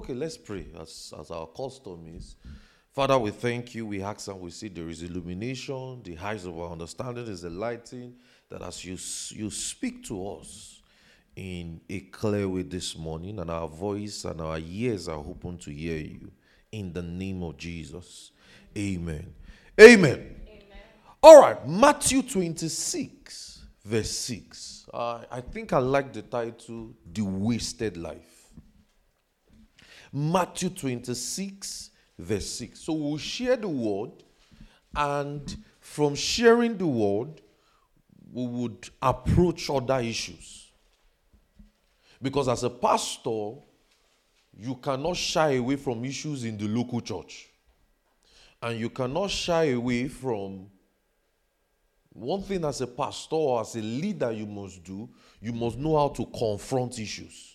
Okay, let's pray as, as our custom is. Father, we thank you. We ask and we see there is illumination, the eyes of our understanding is the lighting, that as you, you speak to us in a clear way this morning, and our voice and our ears are open to hear you. In the name of Jesus. Amen. Amen. Amen. All right, Matthew 26, verse 6. Uh, I think I like the title, The Wasted Life. Matthew 26, verse 6. So we'll share the word, and from sharing the word, we would approach other issues. Because as a pastor, you cannot shy away from issues in the local church. And you cannot shy away from one thing as a pastor or as a leader you must do, you must know how to confront issues.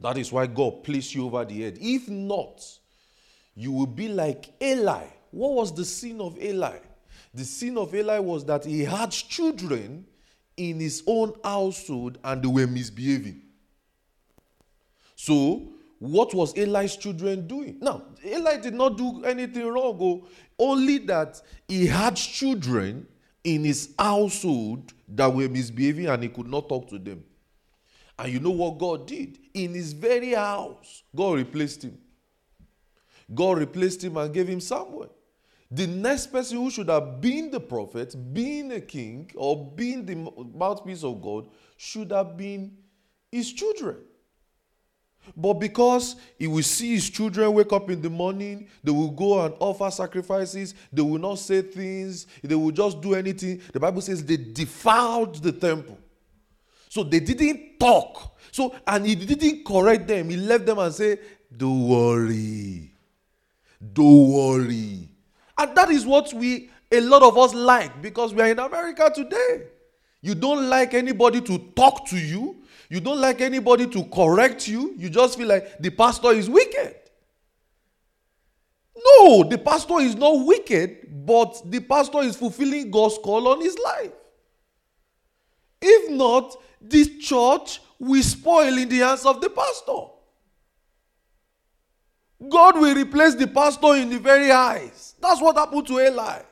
That is why God placed you over the head. If not, you will be like Eli. What was the sin of Eli? The sin of Eli was that he had children in his own household and they were misbehaving. So, what was Eli's children doing? Now, Eli did not do anything wrong, oh, only that he had children in his household that were misbehaving and he could not talk to them. And you know what God did? In his very house, God replaced him. God replaced him and gave him Samuel. The next person who should have been the prophet, being a king, or being the mouthpiece of God should have been his children. But because he will see his children wake up in the morning, they will go and offer sacrifices, they will not say things, they will just do anything. The Bible says they defiled the temple. So they didn't talk. So, and he didn't correct them. He left them and said, Don't worry. Don't worry. And that is what we, a lot of us like because we are in America today. You don't like anybody to talk to you. You don't like anybody to correct you. You just feel like the pastor is wicked. No, the pastor is not wicked, but the pastor is fulfilling God's call on his life. If not, this church will spoil in the hands of the pastor. God will replace the pastor in the very eyes. That's what happened to Eli.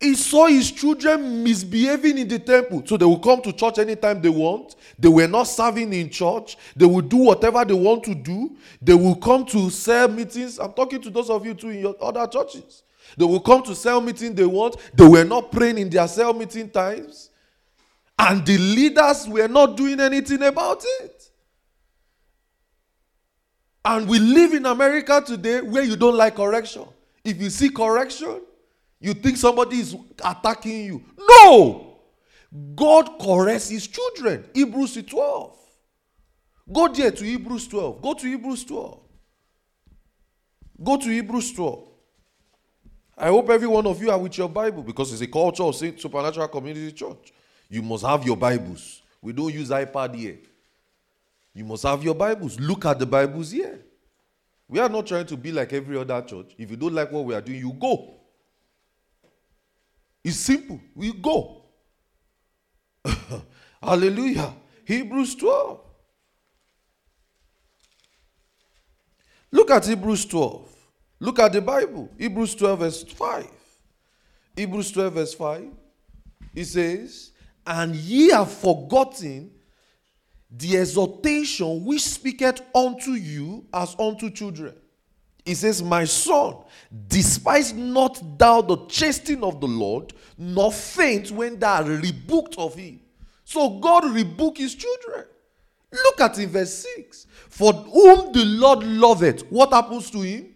He saw his children misbehaving in the temple. So they will come to church anytime they want. They were not serving in church. They will do whatever they want to do. They will come to cell meetings. I'm talking to those of you too in your other churches. They will come to cell meeting they want. They were not praying in their cell meeting times. And the leaders were not doing anything about it. And we live in America today where you don't like correction. If you see correction, you think somebody is attacking you. No! God corrects his children. Hebrews 12. Go there to Hebrews 12. Go to Hebrews 12. Go to Hebrews 12. I hope every one of you are with your Bible because it's a culture of supernatural community church. You must have your Bibles. We don't use iPad here. You must have your Bibles. Look at the Bibles here. We are not trying to be like every other church. If you don't like what we are doing, you go. It's simple. We go. Hallelujah. Hebrews 12. Look at Hebrews 12. Look at the Bible. Hebrews 12, verse 5. Hebrews 12, verse 5. It says, and ye have forgotten the exhortation which speaketh unto you as unto children. He says, My son, despise not thou the chastening of the Lord, nor faint when thou art rebuked of him. So God rebuked his children. Look at in verse 6. For whom the Lord loveth, what happens to him?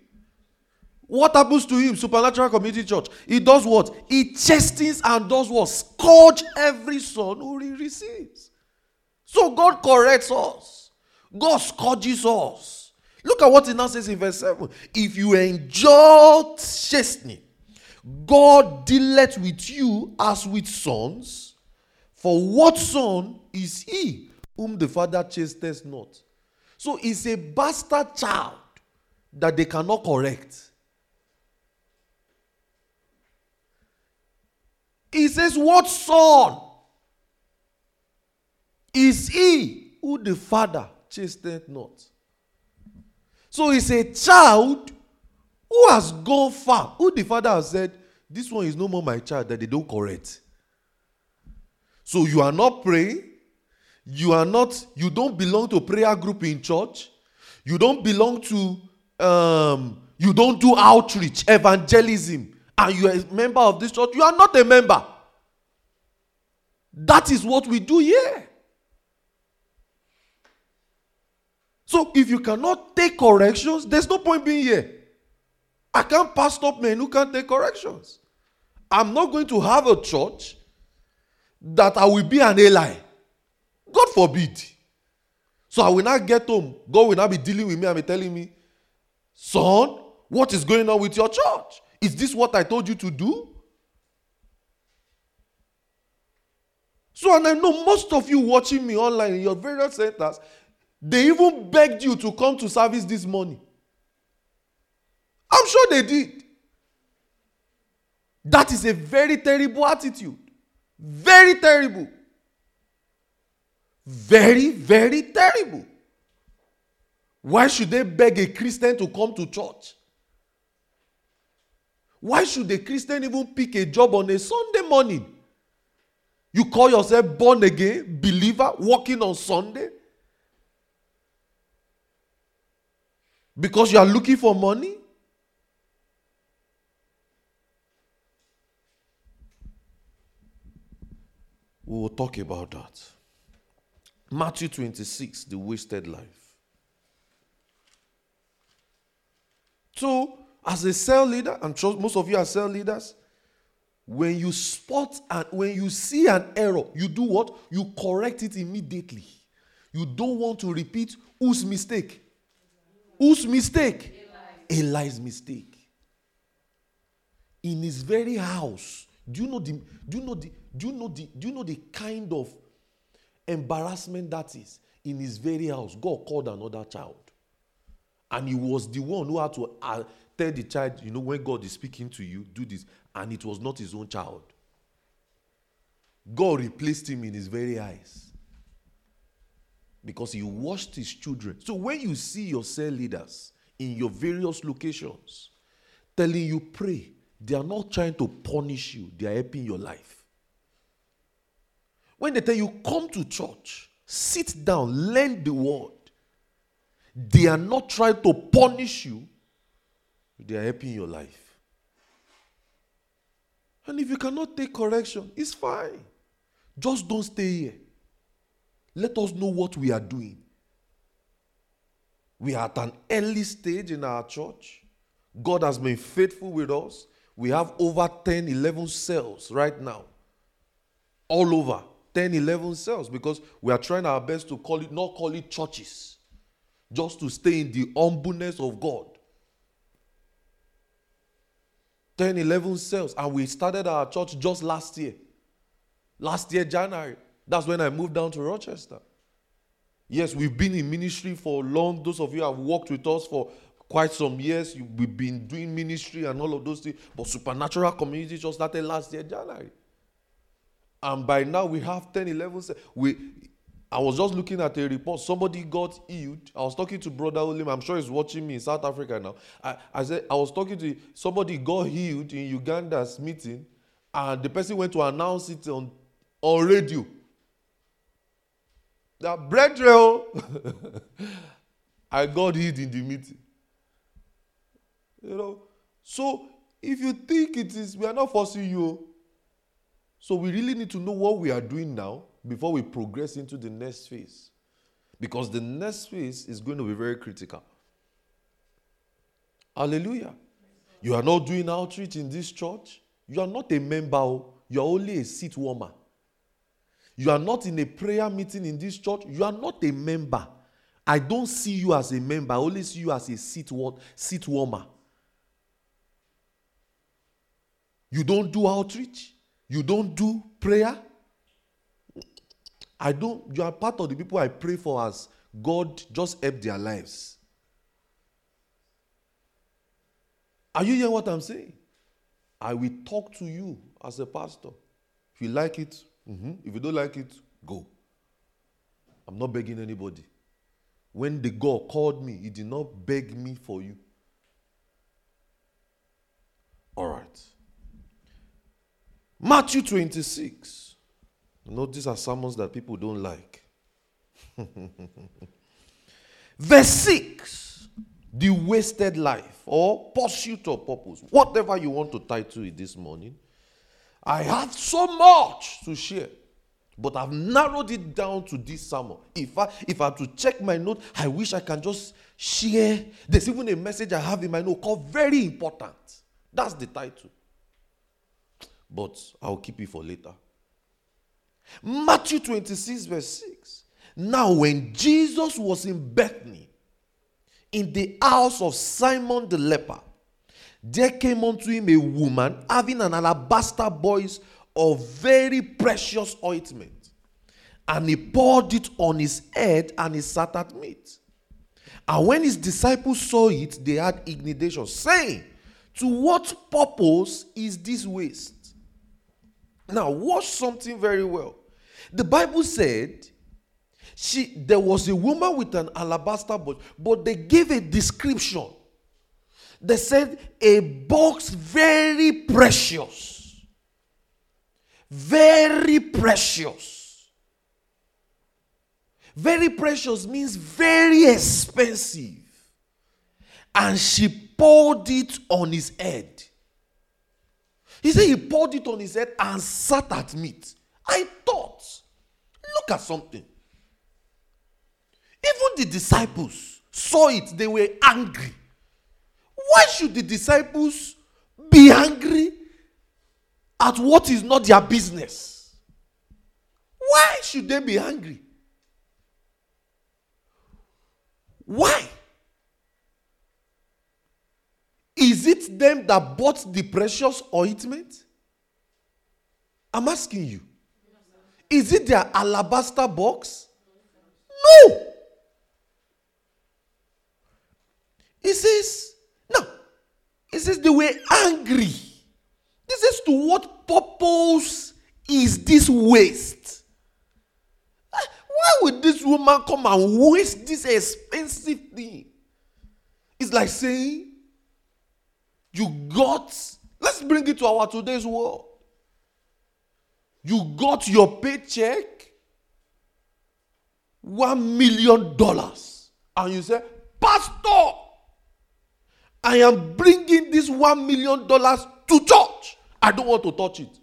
What happens to him? Supernatural Community Church. He does what? He chastens and does what? Scourge every son who he receives. So God corrects us. God scourges us. Look at what he now says in verse 7. If you endure chastening, God dealeth with you as with sons. For what son is he whom the father chastens not? So it's a bastard child that they cannot correct. He says, What son is he who the father chastened not? So it's a child who has gone far. Who the father has said, This one is no more my child, that they don't correct. So you are not praying. You are not, you don't belong to prayer group in church. You don't belong to, um, you don't do outreach, evangelism, and you are a member of this church. You are not a member. That is what we do here. So if you cannot take corrections, there's no point being here. I can't pastor men who can't take corrections. I'm not going to have a church that I will be an Eli. God forbid. So I will not get home. God will not be dealing with me and be telling me, son, what is going on with your church? Is this what I told you to do? So, and I know most of you watching me online in your various centers, they even begged you to come to service this morning. I'm sure they did. That is a very terrible attitude. Very terrible. Very, very terrible. Why should they beg a Christian to come to church? Why should a Christian even pick a job on a Sunday morning? You call yourself born again, believer, working on Sunday? Because you are looking for money? We will talk about that. Matthew 26, the wasted life. So, as a cell leader, sure most of you are cell leaders, when you spot and when you see an error, you do what? You correct it immediately. You don't want to repeat whose mistake? Whose mistake? Eli's, Eli's mistake. In his very house. Do you know the do you know the do you know the do you know the kind of embarrassment that is? In his very house, God called another child. And he was the one who had to uh, tell the child, you know, when God is speaking to you, do this. And it was not his own child. God replaced him in his very eyes because he washed his children. So when you see your cell leaders in your various locations telling you pray, they are not trying to punish you, they are helping your life. When they tell you come to church, sit down, learn the word, they are not trying to punish you, they are helping your life. And if you cannot take correction, it's fine. Just don't stay here. Let us know what we are doing. We are at an early stage in our church. God has been faithful with us. We have over 10, 11 cells right now. All over 10, 11 cells because we are trying our best to call it, not call it churches, just to stay in the humbleness of God. 10, 11 cells. And we started our church just last year. Last year, January. That's when I moved down to Rochester. Yes, we've been in ministry for long. Those of you have worked with us for quite some years. We've been doing ministry and all of those things. But Supernatural Community just started last year, January. And by now we have 10, 11. We, I was just looking at a report. Somebody got healed. I was talking to Brother Olim. I'm sure he's watching me in South Africa now. I, I said I was talking to somebody got healed in Uganda's meeting, and the person went to announce it on, on radio. That brethren, oh. I got healed in the meeting. You know, so if you think it is, we are not forcing you. Oh. So we really need to know what we are doing now before we progress into the next phase. Because the next phase is going to be very critical. Hallelujah. You are not doing outreach in this church. You are not a member, oh. you are only a seat warmer. You are not in a prayer meeting in this church. You are not a member. I don't see you as a member. I only see you as a seat, seat warmer. You don't do outreach. You don't do prayer. I don't, you are part of the people I pray for as God just help their lives. Are you hearing what I'm saying? I will talk to you as a pastor. If you like it, mm-hmm. if you don't like it, go. I'm not begging anybody. when the God called me, He did not beg me for you. All right. Matthew 26. Know, these are sermons that people don't like. Verse 6 The wasted life or pursuit of purpose, whatever you want to title it this morning. I have so much to share, but I've narrowed it down to this sermon. If I if I have to check my note, I wish I can just share. There's even a message I have in my note called very important. That's the title. But I'll keep it for later. Matthew 26, verse 6. Now, when Jesus was in Bethany, in the house of Simon the leper, there came unto him a woman having an alabaster box of very precious ointment. And he poured it on his head and he sat at meat. And when his disciples saw it, they had indignation, saying, To what purpose is this waste? Now, watch something very well. The Bible said she there was a woman with an alabaster box, but they gave a description. They said a box very precious. Very precious. Very precious means very expensive. And she poured it on his head. He said he poured it on his head and sat at meat. I thought, look at something. Even the disciples saw it, they were angry. Why should the disciples be angry at what is not their business? Why should they be angry? Why? Is it them that bought the precious ointment? I'm asking you. Is it their alabaster box? No. He says, no. He says they were angry. This is to what purpose is this waste? Ah, why would this woman come and waste this expensive thing? It's like saying, you got, let's bring it to our today's world. You got your paycheck, one million dollars, and you say, Pastor, I am bringing this one million dollars to church. I don't want to touch it.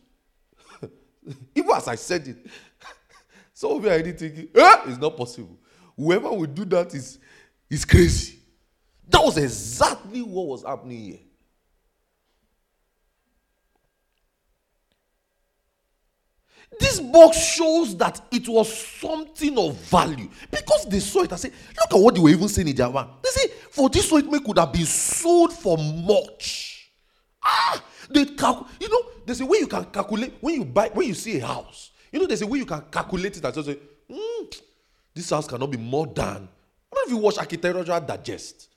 Even as I said it, some of you are thinking, eh, it's not possible. Whoever will do that is, is crazy. That was exactly what was happening here. This box shows that it was something of value because they saw it and said, Look at what they were even saying in their mind. They say, For this ointment could have been sold for much. Ah, they cal- you know, there's a way you can calculate when you buy, when you see a house, you know, there's a way you can calculate it and just say, mm, This house cannot be more than. I don't know if you watch Architectural Digest,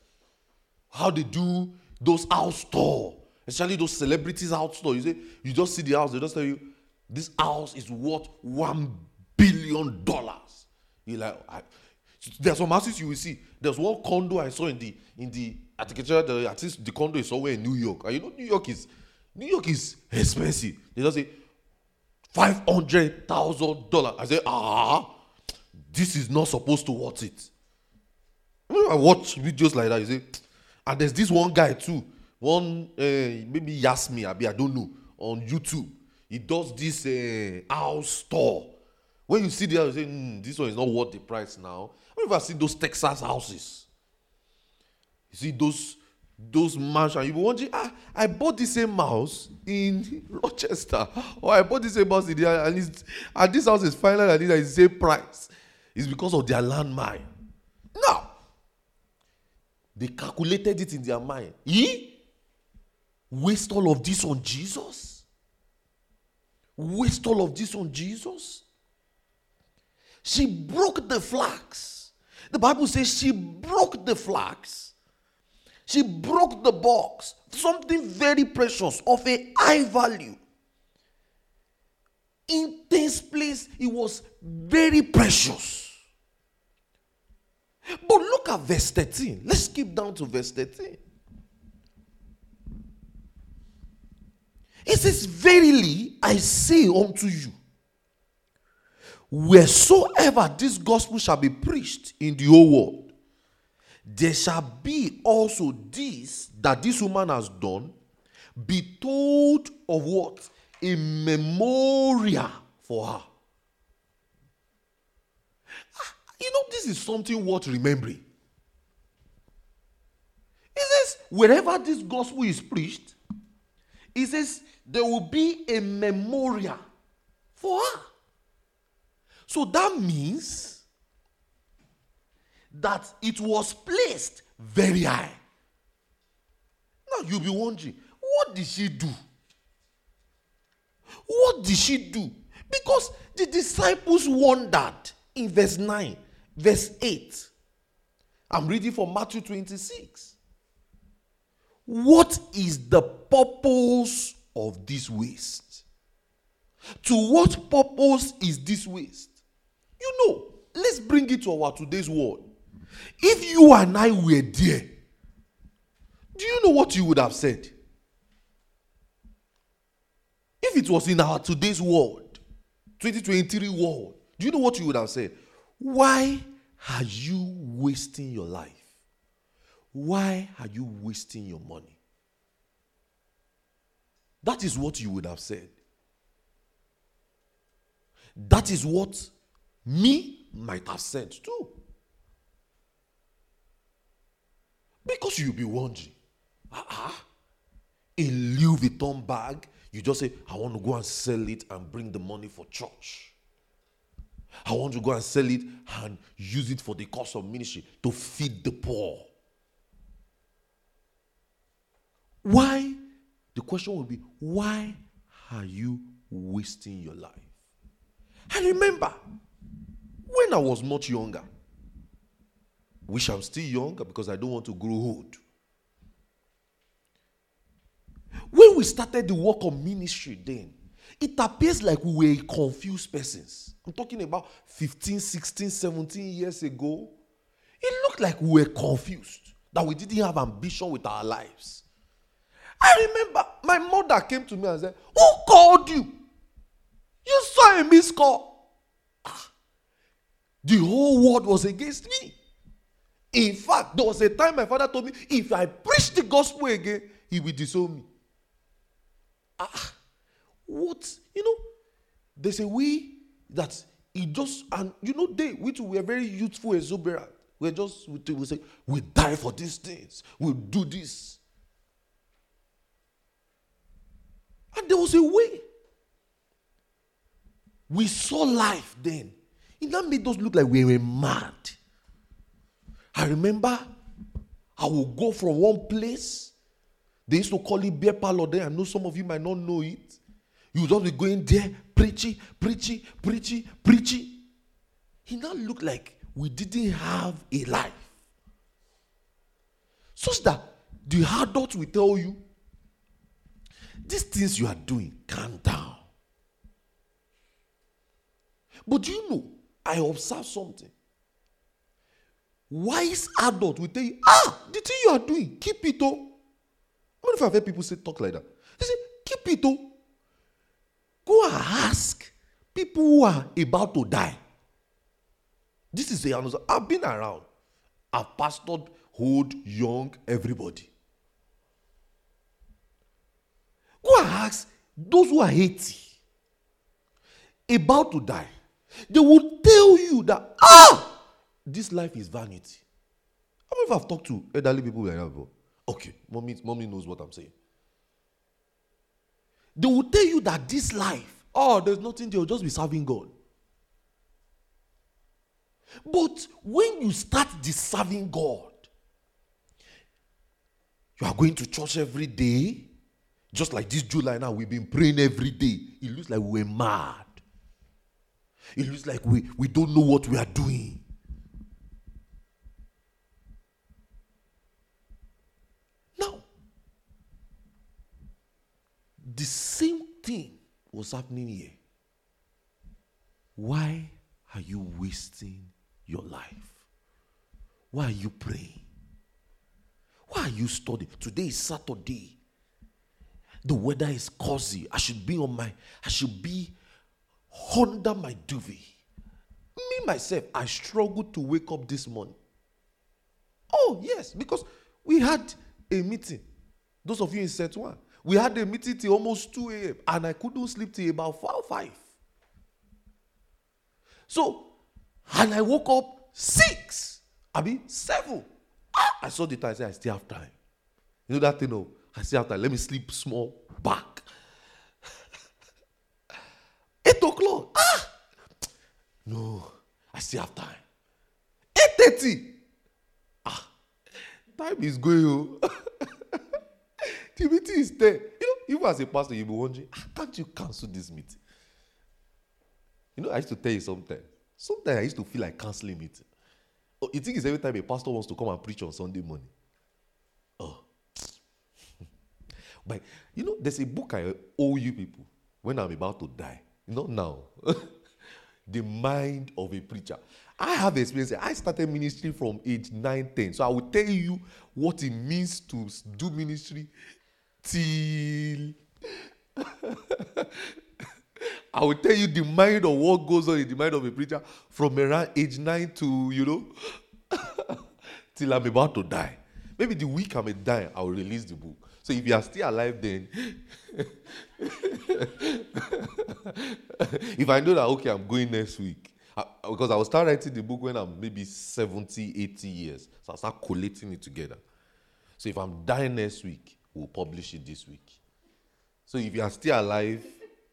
how they do those house tour, especially those celebrities house tour. You say, You just see the house, they just tell you, this house is worth one billion dollars. You like, I, there's some houses you will see. There's one condo I saw in the in the architecture. The, at least the condo is somewhere in New York. And you know, New York is New York is expensive. They just say five hundred thousand dollars. I say, ah, this is not supposed to worth it. I watch videos like that. You say, and there's this one guy too. One uh, maybe Yasmi, I don't know on YouTube he does this uh, house tour. When you see the house, you say, mm, this one is not worth the price now. Ever seen those Texas houses? You see those those mansion You wonder, ah, I bought the same house in Rochester, or I bought the same house in there, and, and this house is final and it's the same price. It's because of their land landmine. No. They calculated it in their mind. He waste all of this on Jesus? Waste all of this on Jesus? She broke the flax. The Bible says she broke the flax. She broke the box. Something very precious of a high value. In this place, it was very precious. But look at verse 13. Let's skip down to verse 13. It says, Verily I say unto you, wheresoever this gospel shall be preached in the whole world, there shall be also this that this woman has done, be told of what? A memorial for her. Ah, you know, this is something worth remembering. It says, wherever this gospel is preached, it says there will be a memorial for her. So that means that it was placed very high. Now you'll be wondering, what did she do? What did she do? Because the disciples wondered in verse 9, verse 8. I'm reading from Matthew 26. What is the purpose of this waste? To what purpose is this waste? You know, let's bring it to our today's world. If you and I were there, do you know what you would have said? If it was in our today's world, 2023 world, do you know what you would have said? Why are you wasting your life? Why are you wasting your money? That is what you would have said. That is what me might have said too. Because you'll be wondering, ah, a Louis Vuitton bag, you just say, I want to go and sell it and bring the money for church. I want to go and sell it and use it for the cost of ministry to feed the poor. Why? The question will be, why are you wasting your life? I remember when I was much younger, wish I'm still younger because I don't want to grow old. When we started the work of ministry, then it appears like we were confused persons. I'm talking about 15, 16, 17 years ago. It looked like we were confused, that we didn't have ambition with our lives. I remember my mother came to me and said, Who called you? You saw a missed call. Ah, the whole world was against me. In fact, there was a time my father told me, if I preach the gospel again, he will disown me. Ah, what? You know, there's a way that he just, and you know, they, which were very youthful, exuberant, we're just, we say, we die for these things, we'll do this. And there was a way. We saw life then. It that made us look like we were mad. I remember I would go from one place. They used to call it beer parlor there. I know some of you might not know it. You would just be going there, preaching, preaching, preaching, preaching. It now looked like we didn't have a life. Such that the adults will tell you, these things you are doing, calm down. But do you know, I observe something. Wise adult will tell you, ah, the thing you are doing, keep it up. oh. What if I've heard people say talk like that? They say, keep it oh. Go ask people who are about to die. This is the answer. I've been around. I've pastored old, young, everybody. Go and ask those who are 80, about to die. They will tell you that, ah, this life is vanity. How I've talked to elderly people like that before? Okay, mommy, mommy knows what I'm saying. They will tell you that this life, oh, there's nothing, they'll just be serving God. But when you start serving God, you are going to church every day, just like this July now, we've been praying every day. It looks like we're mad. It looks like we, we don't know what we are doing. Now, the same thing was happening here. Why are you wasting your life? Why are you praying? Why are you studying? Today is Saturday. The weather is cozy. I should be on my, I should be under my duvet. Me, myself, I struggled to wake up this morning. Oh, yes, because we had a meeting. Those of you in set one, we had a meeting till almost 2 a.m. and I couldn't sleep till about 4 or 5. So, and I woke up 6. I mean, 7. Ah, I saw the time. I said, I still have time. You know that thing of, I have time. Let me sleep small back. 8 o'clock. Ah! No, I still have time. 8.30. Ah, time is going. Oh. the meeting is there. You know, even as a pastor, you'll be wondering, ah, can't you cancel this meeting? You know, I used to tell you sometimes. Sometimes I used to feel like canceling meeting. Oh, you think it's every time a pastor wants to come and preach on Sunday morning? Oh. But you know, there's a book I owe you people when I'm about to die. Not now. the mind of a preacher. I have experience. I started ministry from age 9, 10. So I will tell you what it means to do ministry till I will tell you the mind of what goes on in the mind of a preacher from around age 9 to, you know, till I'm about to die. Maybe the week I'm dying, I will release the book. So if you are still alive then, if I know that, okay, I'm going next week, I, because I will start writing the book when I'm maybe 70, 80 years. So I'll start collating it together. So if I'm dying next week, we'll publish it this week. So if you are still alive,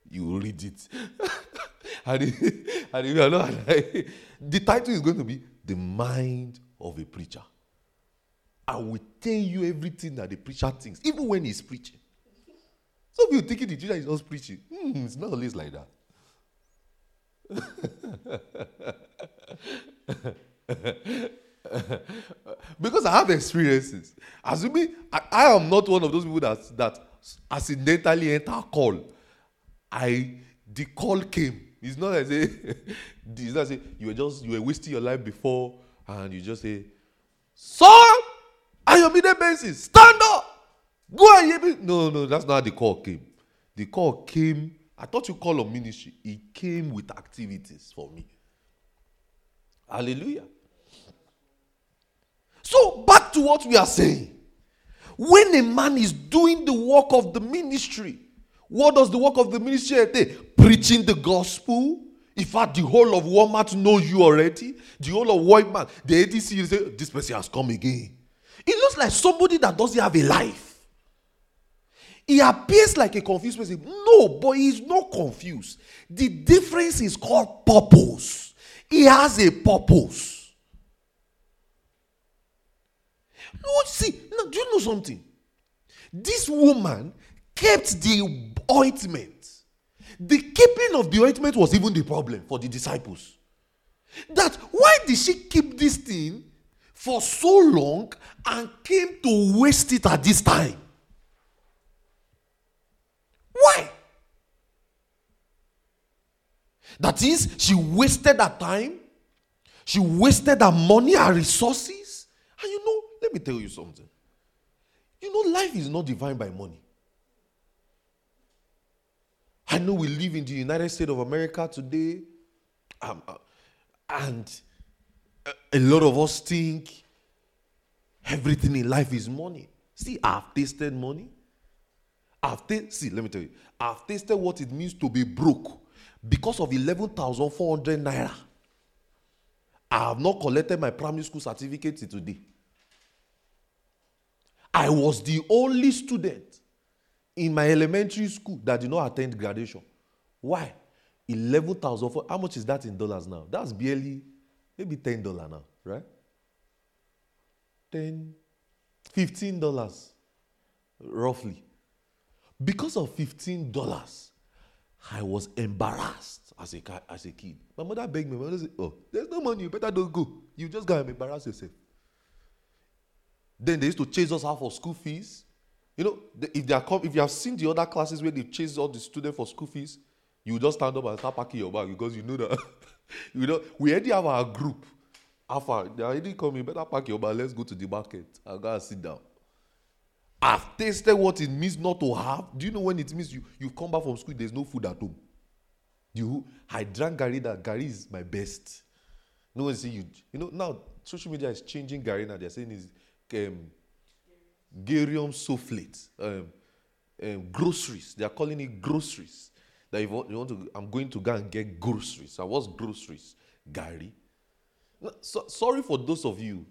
you will read it. and, if, and if you are not alive, the title is going to be The Mind of a Preacher. I will tell you everything that the preacher thinks, even when he's preaching. Some people thinking the teacher is not preaching. Hmm, it's not always like that. because I have experiences. Assuming I, I am not one of those people that that accidentally enter call. I the call came. It's not as a it's not as you were just you were wasting your life before and you just say, Son, on your middle basis, stand up, go and. No, no, that's not how the call came. The call came. I thought you call on ministry. It came with activities for me. Hallelujah. So back to what we are saying. When a man is doing the work of the ministry, what does the work of the ministry entail? Preaching the gospel. In fact, the whole of Walmart know you already. The whole of Walmart, the ADC, you say, this person has come again. It looks like somebody that doesn't have a life. He appears like a confused person. No, but he's not confused. The difference is called purpose. He has a purpose. No, see, now do you know something? This woman kept the ointment. The keeping of the ointment was even the problem for the disciples. That why did she keep this thing for so long and came to waste it at this time? Why? That is, she wasted her time, she wasted her money, her resources. And you know, let me tell you something. You know, life is not defined by money. I know we live in the United States of America today, um, uh, and a lot of us think everything in life is money. See, I've tasted money. I've tasted, see, let me tell you, I've tasted what it means to be broke because of 11,400 naira. I have not collected my primary school certificate today. I was the only student in my elementary school that did not attend graduation. Why? 11,000. How much is that in dollars now? That's barely, maybe $10 now, right? 10, 15 dollars, roughly. Because of 15 dollars, I was embarrassed as a, as a kid. My mother begged me, my mother said, Oh, there's no money, you better don't go. You just go and embarrass yourself. Then they used to chase us out for school fees. You know, if they are come, if you have seen the other classes where they chase all the students for school fees, you just stand up and start packing your bag because you know that you know we already have our group. Alpha, they already me, better pack your bag, let's go to the market. I gotta sit down. I've tasted what it means not to have. Do you know when it means you, you come back from school, there's no food at home? You I drank Gary that Gary is my best. No one see you. You know, now social media is changing Gary now. They're saying is um Garium sulfate. Um, um, groceries. They are calling it groceries. That if you want to, I'm going to go and get groceries. So what's groceries? Gary. So, sorry for those of you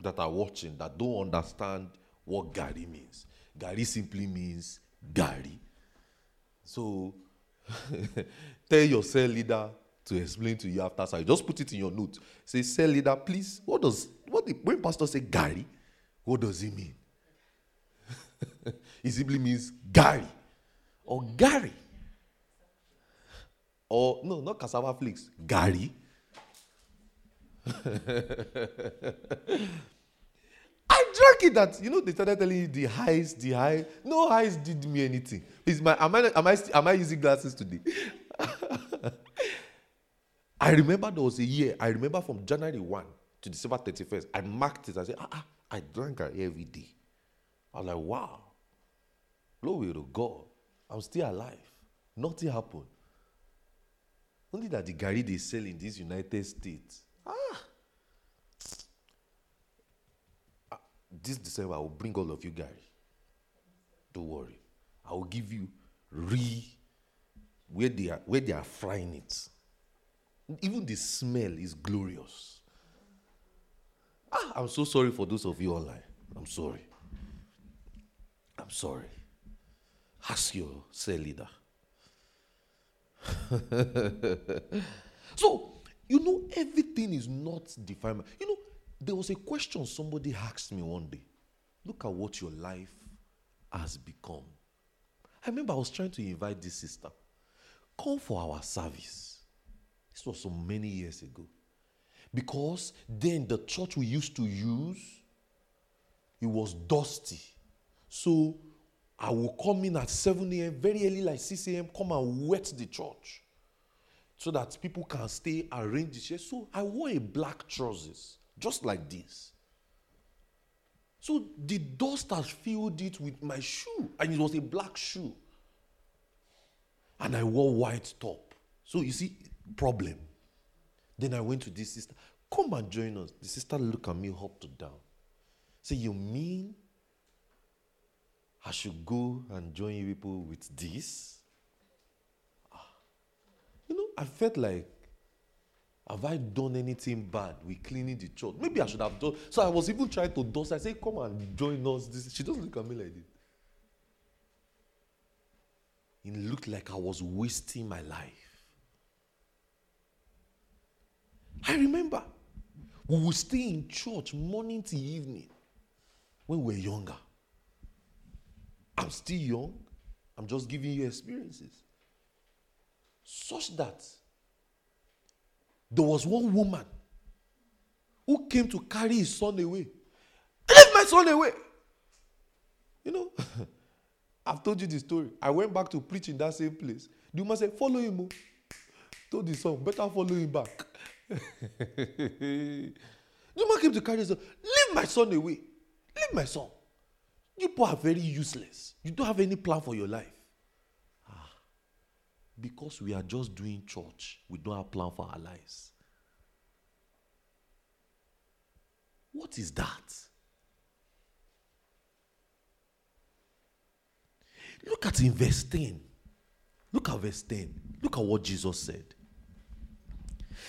that are watching that don't understand what Gary means. Gary simply means Gary. So tell your cell leader to explain to you after service. Just put it in your note. Say, cell leader, please. What does what the, when pastor say Gary? What does he mean? it simply means Gary or Gary. Or no, not cassava flakes. Gary. I drank it that you know they started telling you the highs, the high. No highs did me anything. Is my am I am I am I using glasses today? I remember there was a year. I remember from January 1 to December 31st. I marked it. I said, ah, ah I drank it every day. I was like, wow. Glory to God. I'm still alive. Nothing happened. Only that the Gary they sell in this United States. Ah. ah. This December, I will bring all of you Gary. Don't worry. I will give you re where they are where they are frying it. Even the smell is glorious. Ah, I'm so sorry for those of you online. I'm sorry. I'm sorry. Ask your cell leader. so, you know, everything is not defined. You know, there was a question somebody asked me one day. Look at what your life has become. I remember I was trying to invite this sister. Come for our service. This was so many years ago. Because then the church we used to use, it was dusty. So I will come in at 7 a.m., very early, like 6 a.m., come and wet the church so that people can stay, arrange the chairs. So I wore a black trousers, just like this. So the dust has filled it with my shoe, and it was a black shoe. And I wore white top. So you see, problem. Then I went to this sister, come and join us. The sister looked at me up to down. Say, you mean I should go and join people with this. Ah. You know, I felt like, have I done anything bad with cleaning the church? Maybe I should have done. So I was even trying to dust. I said, come and join us. This. She doesn't look at me like this. It looked like I was wasting my life. I remember we would stay in church morning to evening when we were younger. I'm still young. I'm just giving you experiences. Such that there was one woman who came to carry his son away. Leave my son away. You know, I've told you the story. I went back to preach in that same place. The woman said, Follow him. Told the son, better follow him back. the woman came to carry his son. Leave my son away. Leave my son. You people are very useless. You don't have any plan for your life. Ah, because we are just doing church, we don't have plan for our lives. What is that? Look at in verse 10. Look at verse 10. Look at what Jesus said.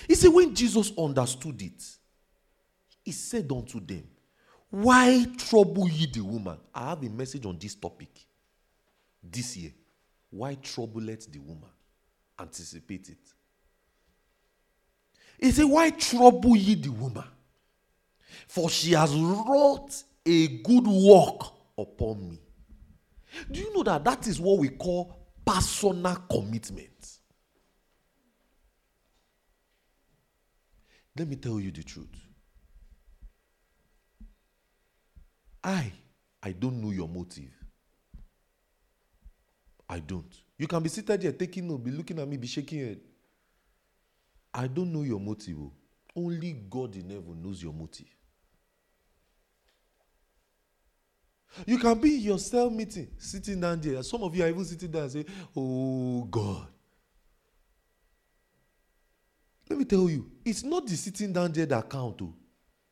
He said, when Jesus understood it, he said unto them, why trouble ye the woman? I have a message on this topic this year. Why trouble let the woman? Anticipate it. He said, Why trouble ye the woman? For she has wrought a good work upon me. Do you know that that is what we call personal commitment? Let me tell you the truth. I, I don't know your motive. I don't. You can be seated here taking note, be looking at me, be shaking head. I don't know your motive. Oh. Only God in heaven knows your motive. You can be in your cell meeting, sitting down there. Some of you are even sitting there and say, Oh God. Let me tell you, it's not the sitting down there that count. Oh.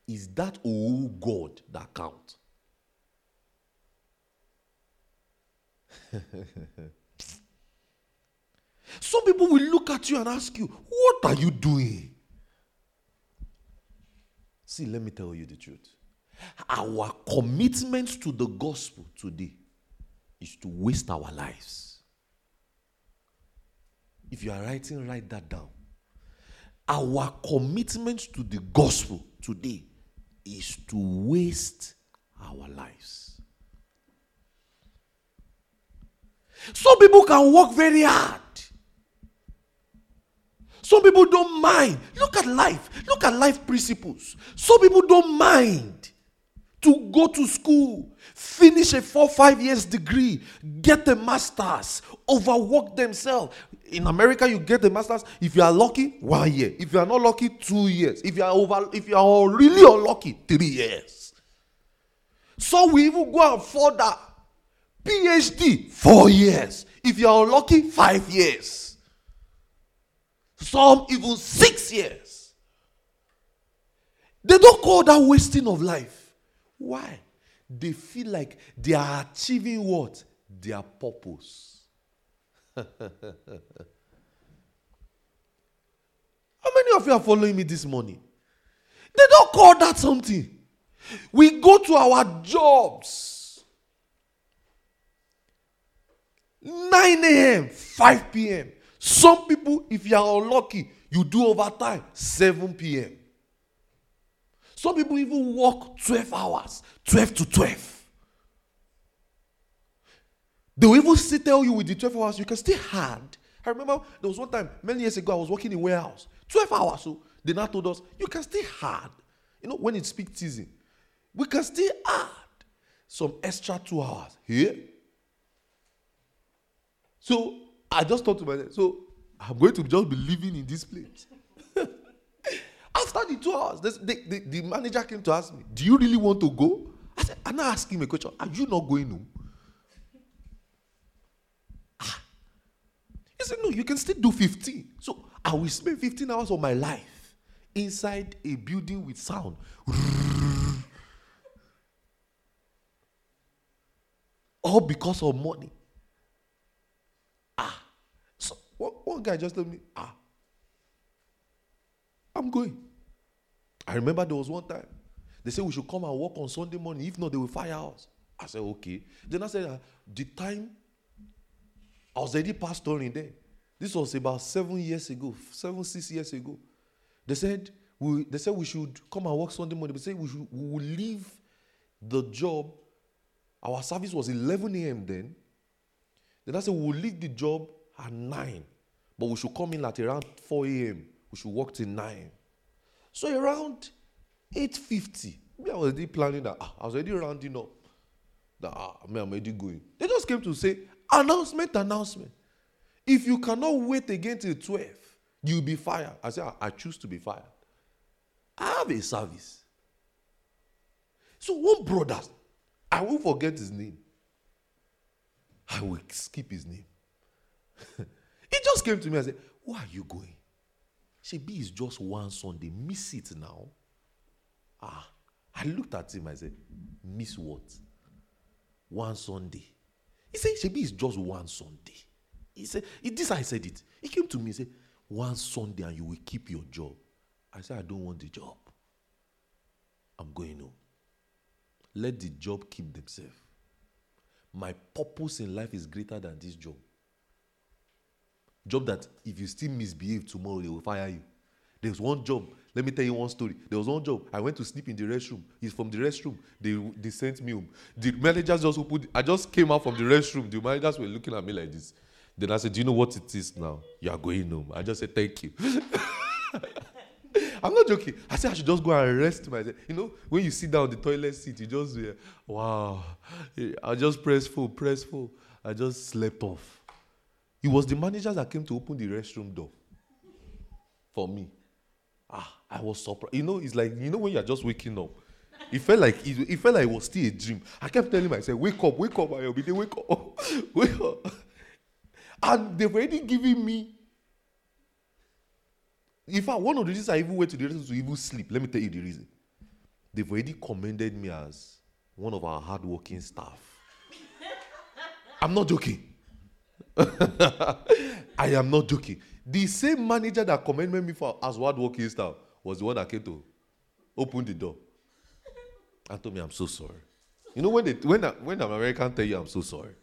It's that oh God that count. Some people will look at you and ask you, What are you doing? See, let me tell you the truth. Our commitment to the gospel today is to waste our lives. If you are writing, write that down. Our commitment to the gospel today is to waste our lives. Some people can work very hard. Some people don't mind. Look at life. Look at life principles. Some people don't mind to go to school, finish a four, five years degree, get a master's, overwork themselves. In America, you get a master's. If you are lucky, one year. If you are not lucky, two years. If you are over, if you are really unlucky, three years. So we even go and further. PhD, four years. If you are unlucky, five years. Some even six years. They don't call that wasting of life. Why? They feel like they are achieving what? Their purpose. How many of you are following me this morning? They don't call that something. We go to our jobs. 9 a.m., 5 p.m. Some people, if you are unlucky, you do overtime, 7 p.m. Some people even work 12 hours, 12 to 12. They will even still tell you with the 12 hours, you can stay hard. I remember there was one time, many years ago, I was working in warehouse. 12 hours. So they now told us, you can stay hard. You know, when it's peak season, we can stay hard. Some extra two hours here. So I just thought to myself, so I'm going to just be living in this place. After the two hours, the, the, the, manager came to ask me, Do you really want to go? I said, I'm not asking him a question. Are you not going home? Ah. He said, No, you can still do 15. So I will spend 15 hours of my life inside a building with sound. All because of money. Ah. So one, guy just told me, Ah, I'm going. I remember there was one time they said we should come and work on Sunday morning. If not, they will fire us. I said, okay. Then I said, uh, the time I was already pastoring there. This was about seven years ago, seven, six years ago. They said we, they said we should come and work Sunday morning. They said we, should, we will leave the job. Our service was 11 a.m. then. Then I said we will leave the job at 9, but we should come in at around 4 a.m. We should work till 9. So around 8.50, me, I was already planning that. Ah, I was already rounding up. That ah, me, I'm already going. They just came to say, announcement, announcement. If you cannot wait again till 12, you'll be fired. I said, I, I choose to be fired. I have a service. So one brother, I won't forget his name. I will skip his name. he just came to me and said, Where are you going? Shebi is just one Sunday. Miss it now. Ah, I looked at him. I said, Miss what? One Sunday. He said, Shebi is just one Sunday. He said, This I said it. He came to me and said, One Sunday and you will keep your job. I said, I don't want the job. I'm going home. Let the job keep themselves. My purpose in life is greater than this job. Job that if you still misbehave tomorrow, they will fire you. There's one job. Let me tell you one story. There was one job. I went to sleep in the restroom. He's from the restroom. They, they sent me home. The managers just opened. I just came out from the restroom. The managers were looking at me like this. Then I said, Do you know what it is now? You are going home. I just said, Thank you. I'm not joking. I said I should just go and rest myself. You know, when you sit down the toilet seat, you just, uh, wow. I just press full, press full. I just slept off. It was the manager that came to open the restroom door for me. Ah, I was surprised. You know, it's like, you know, when you're just waking up. It felt like it, it felt like it was still a dream. I kept telling myself, wake up, wake up, there, wake up, wake up. And they've already given me. In fact, one of the reasons I even went to the hospital to even sleep, let me tell you the reason. They've already commended me as one of our hardworking staff. I'm not joking. I am not joking. The same manager that commended me for as hardworking staff was the one that came to open the door and told me, I'm so sorry. You know, when, they, when, when an American tell you, I'm so sorry,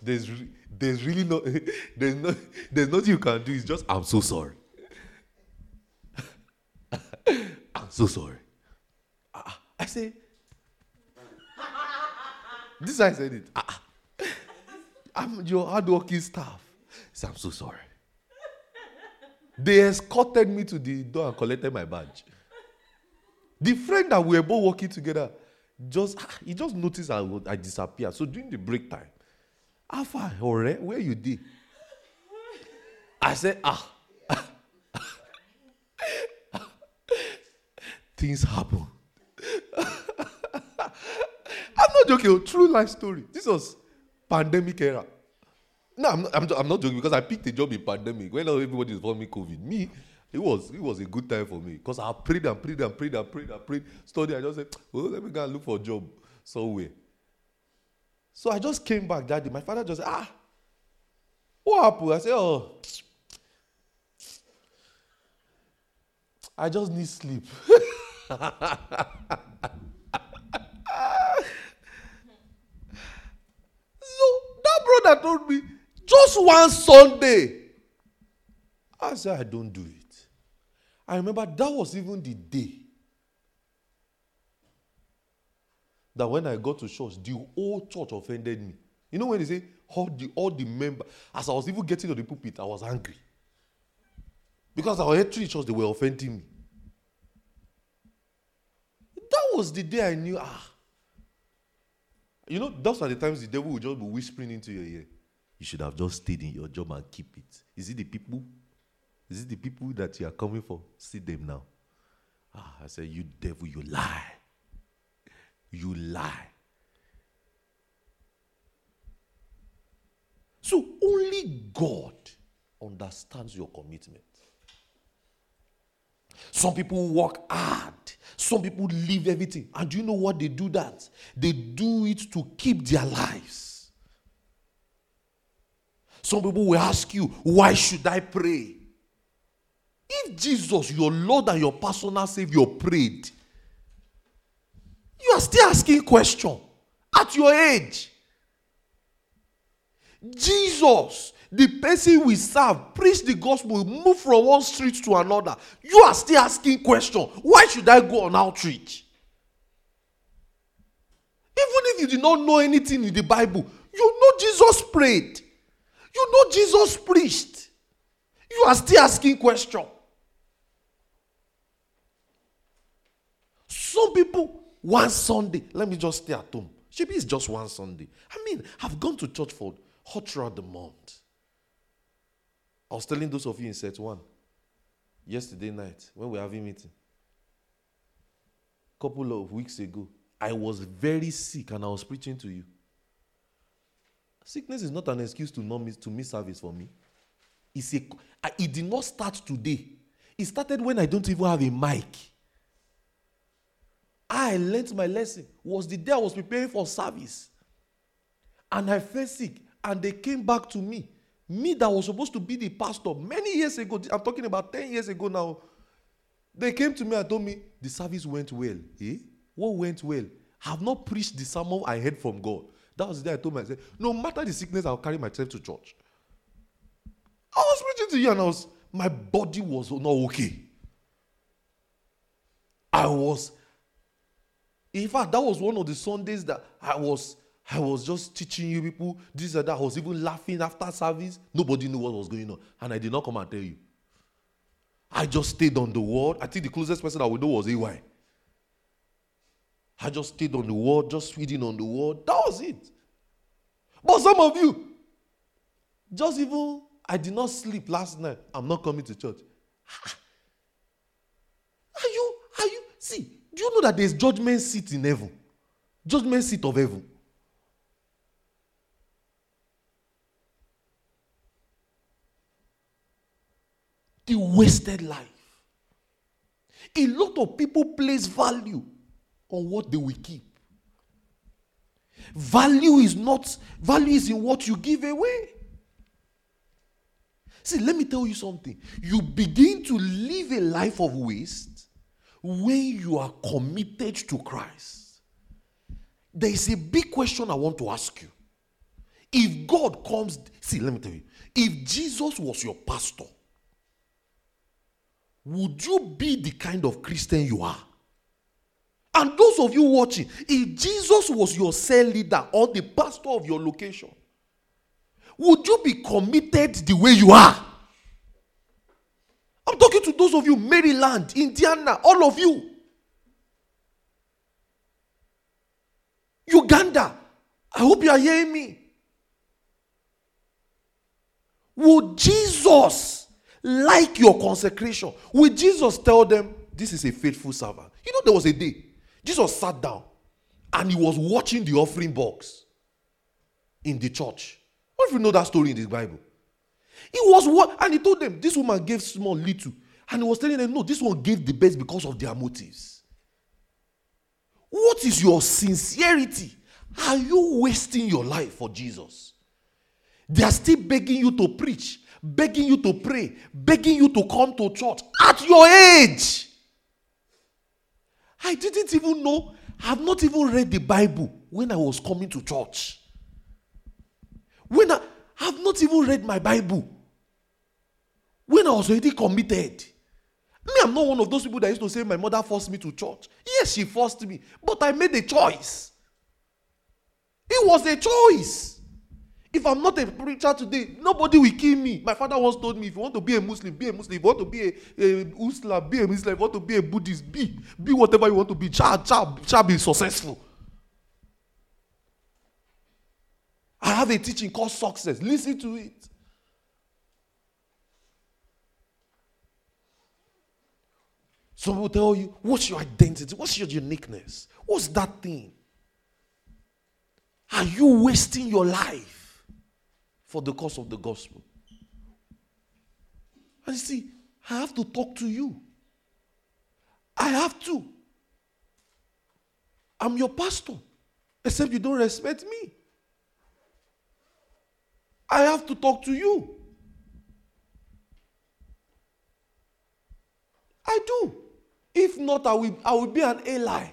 there's, re- there's really no, there's, no, there's nothing you can do. It's just, I'm so sorry. I'm so sorry. I, I say, this I said it. I, I'm your hardworking staff. Say, I'm so sorry. They escorted me to the door and collected my badge. The friend that we were both working together, just he just noticed I, I disappeared. So during the break time, Alpha, alright, where you did? I said, ah. Things happen. I'm not joking, true life story. This was pandemic era. No, I'm not, I'm, I'm not joking because I picked a job in pandemic when everybody is me COVID. Me, it was it was a good time for me because I prayed and prayed and prayed and prayed and prayed, studied. I just said, well, let me go and look for a job somewhere. So I just came back that day. My father just said, ah, what happened? I said, oh, I just need sleep. so that told me, just one Sunday. I said, I don't do it. I remember that was even the day that when I got to church, the whole church offended me. You know when they say all the all the members, as I was even getting to the pulpit, I was angry. Because our entry church, they were offending me. That was the day I knew, ah. You know, those are the times the devil will just be whispering into your ear. You should have just stayed in your job and keep it. Is it the people? Is it the people that you are coming for? See them now. Ah, I said, You devil, you lie. You lie. So only God understands your commitment. Some people work hard. Some people leave everything. And do you know what they do that? They do it to keep their lives. Some people will ask you, why should I pray? If Jesus, your Lord and your personal Savior, prayed, you are still asking question at your age. Jesus, the person we serve, preach the gospel, move from one street to another. You are still asking question. Why should I go on outreach? Even if you did not know anything in the Bible, you know Jesus prayed. You know Jesus preached. You are still asking question. Some people, one Sunday, let me just stay at home. Maybe it's just one Sunday. I mean, I've gone to church for all throughout the month. I was telling those of you in set one yesterday night when we were having meeting. Couple of weeks ago, I was very sick and I was preaching to you. Sickness is not an excuse to not miss to miss service for me. It's a, it did not start today. It started when I don't even have a mic. I learned my lesson. Was the day I was preparing for service. And I felt sick. And they came back to me. Me that was supposed to be the pastor many years ago. I'm talking about 10 years ago now. They came to me and told me the service went well. Eh? What went well? I have not preached the sermon I heard from God. That was the day I told myself, no matter the sickness, I'll carry myself to church. I was preaching to you and I was, my body was not okay. I was, in fact, that was one of the Sundays that I was, I was just teaching you people this and that. I was even laughing after service. Nobody knew what was going on. And I did not come and tell you. I just stayed on the word. I think the closest person I would know was AY. I just stayed on the word, just reading on the word. That was it. But some of you, just even, I did not sleep last night. I'm not coming to church. Are you, are you, see, do you know that there's judgment seat in heaven? Judgment seat of heaven. The wasted life. A lot of people place value on what they will keep. Value is not, value is in what you give away. See, let me tell you something. You begin to live a life of waste when you are committed to Christ. There is a big question I want to ask you. If God comes, see, let me tell you, if Jesus was your pastor, would you be the kind of Christian you are? And those of you watching, if Jesus was your cell leader or the pastor of your location, would you be committed the way you are? I'm talking to those of you, Maryland, Indiana, all of you. Uganda, I hope you are hearing me. Would Jesus like your consecration? Would Jesus tell them, This is a faithful servant? You know, there was a day Jesus sat down and he was watching the offering box in the church. What if you know that story in the Bible? He was what, and he told them, This woman gave small, little. And he was telling them, No, this one gave the best because of their motives. What is your sincerity? Are you wasting your life for Jesus? They are still begging you to preach, begging you to pray, begging you to come to church at your age. I didn't even know, I've not even read the Bible when I was coming to church. When I have not even read my Bible. When I was already committed. Me, I'm not one of those people that used to say my mother forced me to church. Yes, she forced me, but I made a choice. It was a choice. If I'm not a preacher today, nobody will kill me. My father once told me, if you want to be a Muslim, be a Muslim. If you want to be a, a be a Muslim. If you want to be a Buddhist, be. Be whatever you want to be. Shall, shall, shall be successful. I have a teaching called success. Listen to it. Some will tell you, what's your identity? What's your uniqueness? What's that thing? Are you wasting your life for the cause of the gospel? And you see, I have to talk to you. I have to. I'm your pastor, except you don't respect me. I have to talk to you. I do. If not, I will, I will be an ally.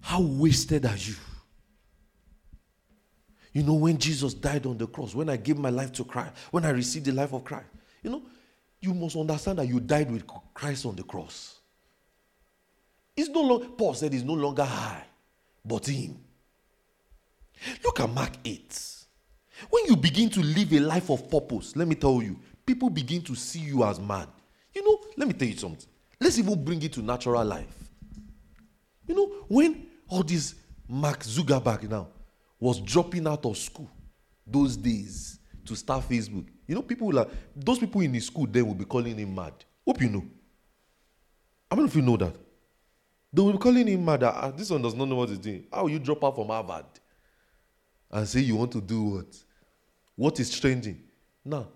How wasted are you? You know, when Jesus died on the cross, when I gave my life to Christ, when I received the life of Christ, you know, you must understand that you died with Christ on the cross. It's no longer, Paul said, it's no longer I, but him. Look at Mark 8. When you begin to live a life of purpose, let me tell you, people begin to see you as mad. You know, let me tell you something. Let's even bring it to natural life. You know, when all this Mark Zuckerberg now was dropping out of school those days to start Facebook, you know, people like those people in the school then will be calling him mad. Hope you know. I know if you know that. They will be calling him mad. Ah, this one does not know what he's doing. How you drop out from Harvard and say you want to do what? What is trending? Now,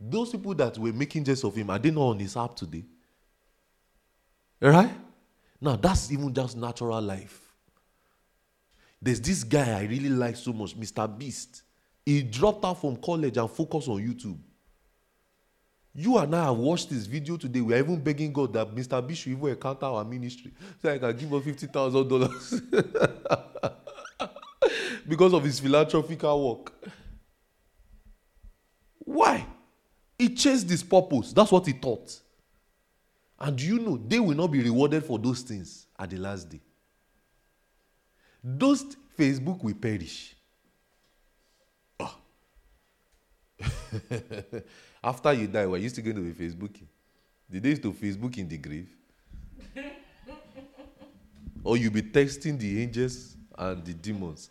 those people that were making jest of him, are they not on his app today? Right? Now, that's even just natural life. There's this guy I really like so much, Mr. Beast. He dropped out from college and focused on YouTube. You and I have watched this video today. We are even begging God that Mr. Beast should even encounter our ministry so I can give us fifty thousand dollars because of his philanthropical work. Why? He chased his purpose. That's what he thought. And you know they will not be rewarded for those things at the last day? Those Facebook will perish. Oh. After you die, were you still going to be Facebooking? Did they used to Facebook in the grave? or you'll be texting the angels and the demons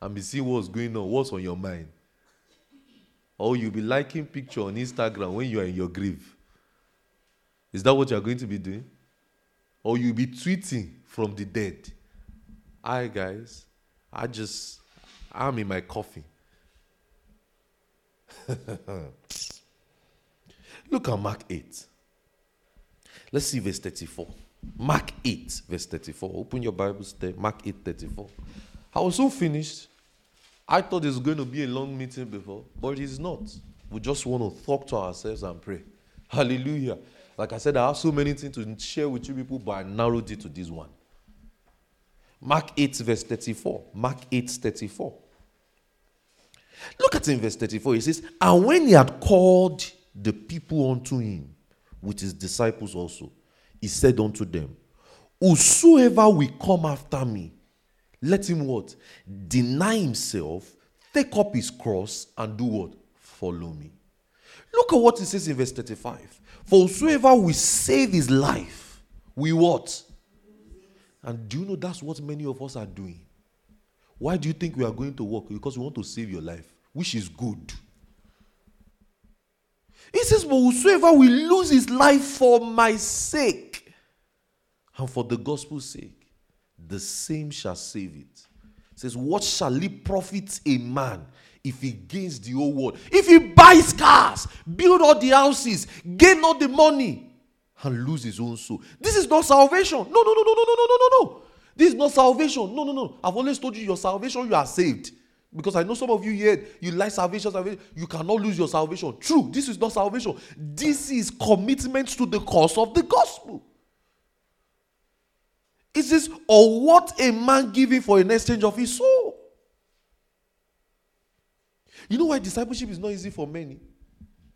and be seeing what's going on, what's on your mind. Or you'll be liking picture on Instagram when you are in your grave. Is that what you're going to be doing? Or you'll be tweeting from the dead. Hi guys, I just I'm in my coffin. Look at Mark 8. Let's see verse 34. Mark 8, verse 34. Open your Bibles there. Mark 8, 34. I was so finished. I thought it was going to be a long meeting before, but it is not. We just want to talk to ourselves and pray. Hallelujah. Like I said, I have so many things to share with you people, but I narrowed it to this one. Mark 8, verse 34. Mark 8, 34. Look at in verse 34. He says, And when he had called the people unto him with his disciples also, he said unto them, Whosoever will come after me, let him what? Deny himself, take up his cross, and do what? Follow me. Look at what he says in verse 35. For whosoever will save his life, we what? And do you know that's what many of us are doing? Why do you think we are going to work? Because we want to save your life, which is good. He says, But whosoever will lose his life for my sake and for the gospel's sake, the same shall save it. He says, What shall it profit a man if he gains the whole world? If he buys cars, build all the houses, gain all the money, and lose his own soul. This is not salvation. No, no, no, no, no, no, no, no, no. No. This is not salvation. No, no, no. I've always told you your salvation, you are saved. Because I know some of you here, you like salvation, salvation, you cannot lose your salvation. True, this is not salvation. This is commitment to the cause of the gospel. It says, or what a man giving for an exchange of his soul. You know why discipleship is not easy for many?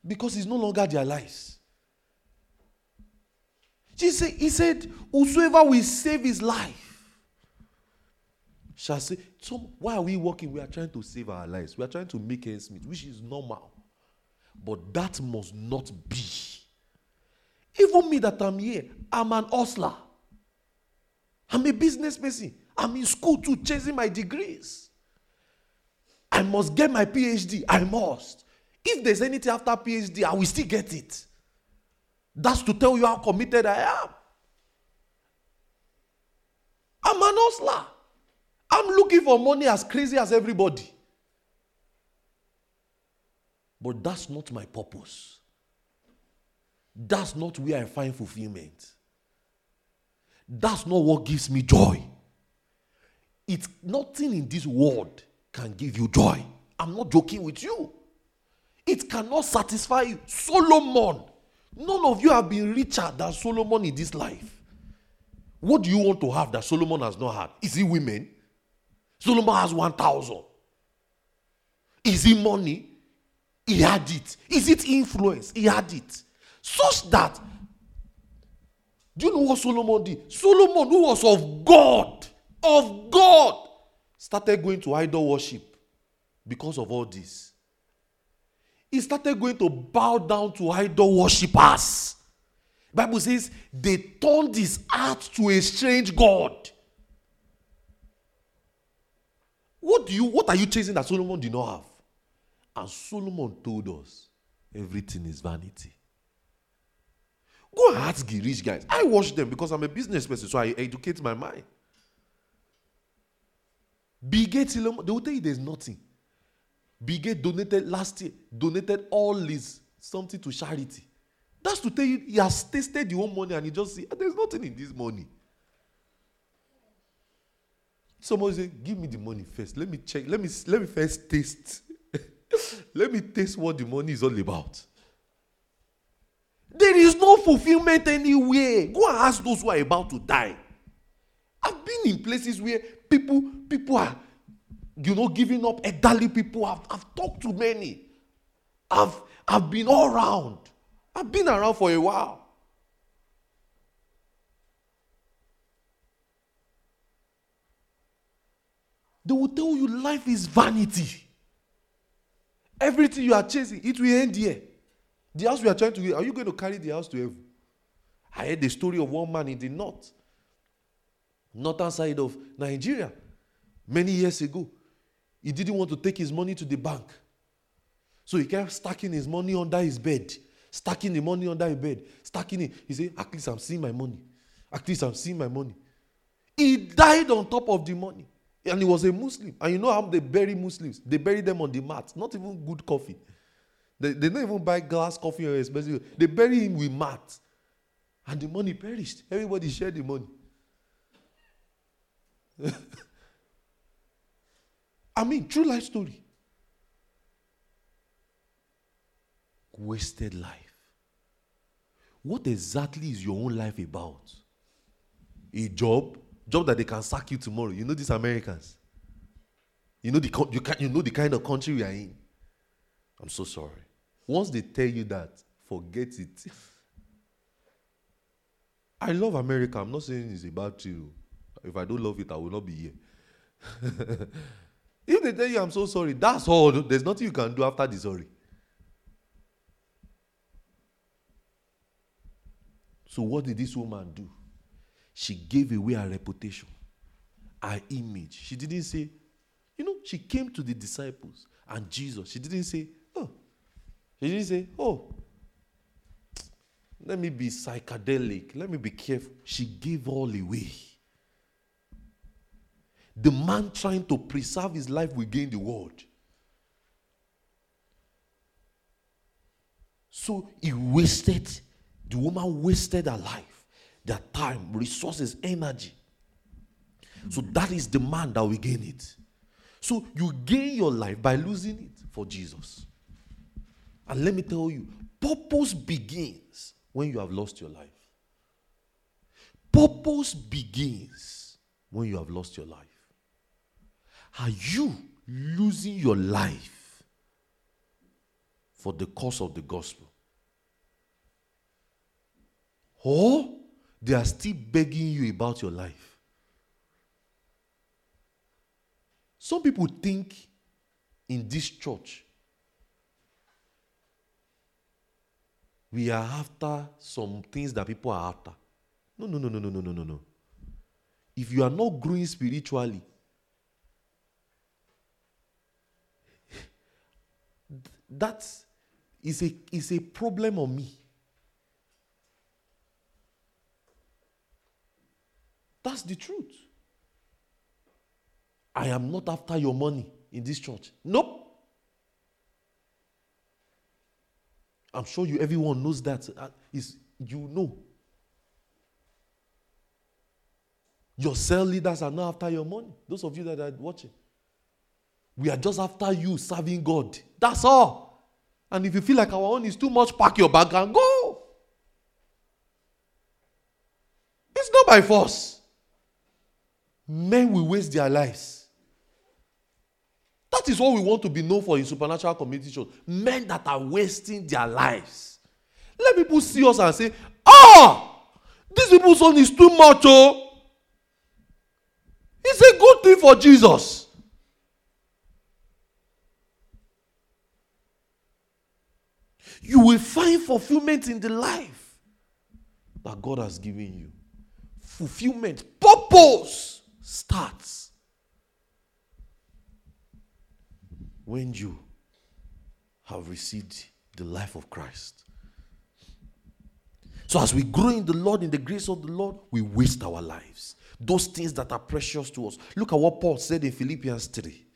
Because it's no longer their lives. Jesus, he said, Whosoever will save his life shall say, so why are we working? We are trying to save our lives. We are trying to make ends meet, which is normal. But that must not be. Even me that I'm here, I'm an hustler. I'm a business person. I'm in school too, chasing my degrees. I must get my PhD. I must. If there's anything after PhD, I will still get it. That's to tell you how committed I am. I'm an hustler. I'm looking for money as crazy as everybody. But that's not my purpose. That's not where I find fulfillment. That's not what gives me joy. It's nothing in this world can give you joy. I'm not joking with you. It cannot satisfy you. Solomon, none of you have been richer than Solomon in this life. What do you want to have that Solomon has not had? Is it women? Solomon has 1,000. Is it money? He had it. Is it influence? He had it. Such that, do you know what Solomon did? Solomon, who was of God, of God, started going to idol worship because of all this. He started going to bow down to idol worshippers. Bible says they turned his heart to a strange God. What do you what are you chasing that Solomon did not have? And Solomon told us everything is vanity. Go and ask the rich guys. I watch them because I'm a business person, so I educate my mind. Gates, they will tell you there's nothing. Gates donated last year, donated all his something to charity. That's to tell you he has tasted your own money and he just see ah, there's nothing in this money. Somebody say, give me the money first. Let me check. Let me let me first taste. let me taste what the money is all about. There is no fulfillment anywhere. Go and ask those who are about to die. I've been in places where people people are, you know, giving up elderly people. I've, I've talked to many. I've I've been all around. I've been around for a while. They will tell you life is vanity. Everything you are chasing, it will end here. The house we are trying to get, are you going to carry the house to heaven? I heard the story of one man in the north, northern side of Nigeria, many years ago. He didn't want to take his money to the bank. So he kept stacking his money under his bed, stacking the money under his bed, stacking it. He said, At least I'm seeing my money. At least I'm seeing my money. He died on top of the money. And he was a Muslim. And you know how they bury Muslims? They bury them on the mat. Not even good coffee. They, they don't even buy glass coffee or expensive. They bury him with mat. And the money perished. Everybody shared the money. I mean, true life story. Wasted life. What exactly is your own life about? A job? Job that they can sack you tomorrow. You know these Americans. You know the you, can, you know the kind of country we are in. I'm so sorry. Once they tell you that, forget it. I love America. I'm not saying it's about oh. you. If I don't love it, I will not be here. if they tell you I'm so sorry, that's all. There's nothing you can do after the sorry. So, what did this woman do? She gave away her reputation, her image. She didn't say, you know, she came to the disciples and Jesus. She didn't say, oh, she didn't say, oh, let me be psychedelic, let me be careful. She gave all away. The man trying to preserve his life will gain the world. So he wasted, the woman wasted her life, their time, resources, energy. So that is the man that will gain it. So you gain your life by losing it for Jesus. And let me tell you, purpose begins when you have lost your life. Purpose begins when you have lost your life. Are you losing your life for the cause of the gospel? Or they are still begging you about your life. Some people think in this church we are after some things that people are after. No, no, no, no, no, no, no, no. If you are not growing spiritually, that is a, is a problem on me. That's the truth. I am not after your money in this church. Nope. I'm sure you everyone knows that. Uh, is you know. Your cell leaders are not after your money. Those of you that are watching. We are just after you serving God. That's all. And if you feel like our own is too much, pack your bag and go. It's not by force. Men will waste their lives. That is what we want to be known for in supernatural community church. Men that are wasting their lives. Let people see us and say, ah, Oh, this people's own is too much. Oh, it's a good thing for Jesus. You will find fulfillment in the life that God has given you. Fulfillment, purpose starts when you have received the life of Christ. So, as we grow in the Lord, in the grace of the Lord, we waste our lives. Those things that are precious to us. Look at what Paul said in Philippians 3.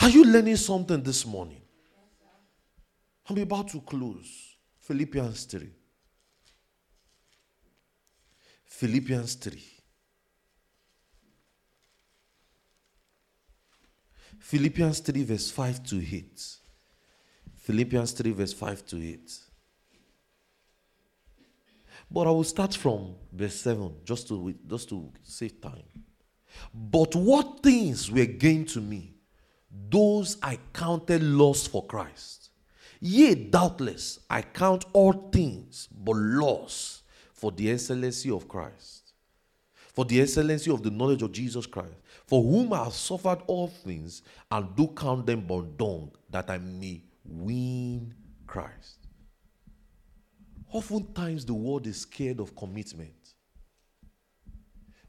Are you learning something this morning? I'm about to close. Philippians 3. Philippians 3. Philippians 3, verse 5 to 8. Philippians 3, verse 5 to 8. But I will start from verse 7 just to, just to save time. But what things were gained to me, those I counted lost for Christ. Yea, doubtless, I count all things but loss for the excellency of Christ, for the excellency of the knowledge of Jesus Christ, for whom I have suffered all things, and do count them but dung, that I may win Christ. Oftentimes, the world is scared of commitment.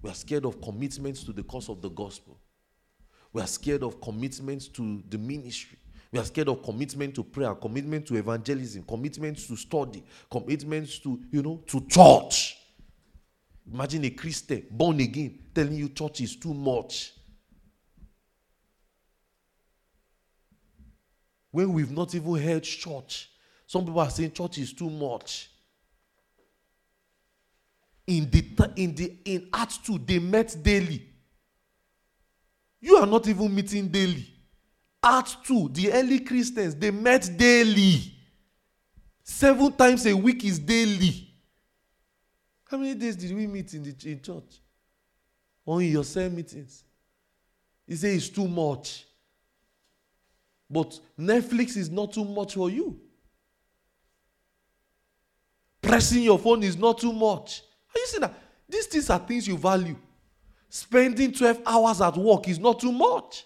We are scared of commitments to the cause of the gospel. We are scared of commitments to the ministry. We are scared of commitment to prayer, commitment to evangelism, commitment to study, commitment to, you know, to church. Imagine a Christian born again telling you church is too much. When we've not even heard church, some people are saying church is too much. In the in the in Acts 2, they met daily. You are not even meeting daily. Acts 2, the early Christians, they met daily. Seven times a week is daily. How many days did we meet in the in church? In your cell meetings? He said it's too much. But Netflix is not too much for you. Pressing your phone is not too much. Are you seeing that? These things are things you value. Spending 12 hours at work is not too much.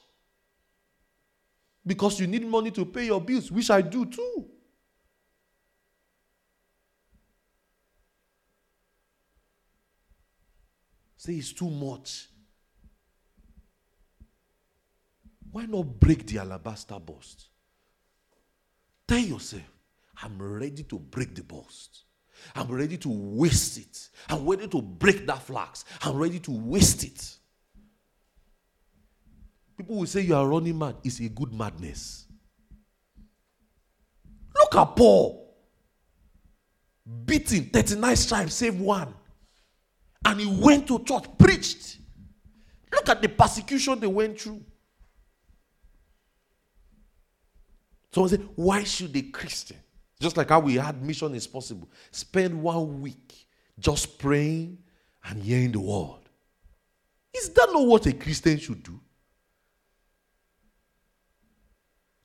Because you need money to pay your bills, which I do too. Say it's too much. Why not break the alabaster bust? Tell yourself, I'm ready to break the bust. I'm ready to waste it. I'm ready to break that flax. I'm ready to waste it. People will say you are running mad. It's a good madness. Look at Paul. Beaten 39 stripes, save one. And he went to church, preached. Look at the persecution they went through. Someone said, Why should a Christian just like how we had Mission is Possible. Spend one week just praying and hearing the word. Is that not what a Christian should do?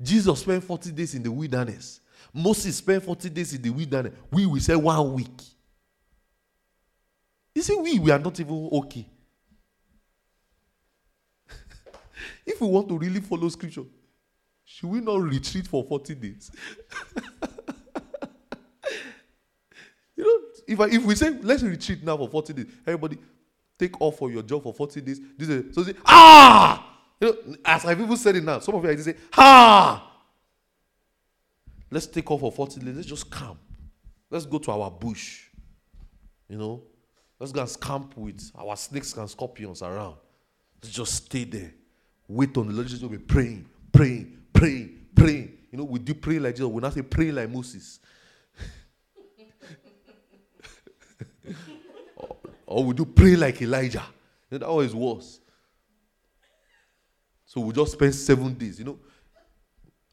Jesus spent 40 days in the wilderness. Moses spent 40 days in the wilderness. We will say one week. You see, we, we are not even okay. if we want to really follow scripture, should we not retreat for 40 days? You know, if, I, if we say, let's retreat now for 40 days, everybody take off for your job for 40 days. This is, so say, ah! You know, as I've even said it now, some of you are just say, Ha! Let's take off for 40 days. Let's just camp. Let's go to our bush. You know, let's go and camp with our snakes and scorpions around. Let's just stay there. Wait on the Lord Jesus. We'll be praying, praying, praying, praying. You know, we do pray like Jesus. We not say pray like Moses. Or we do pray like Elijah. That always was. So we just spend seven days. You know,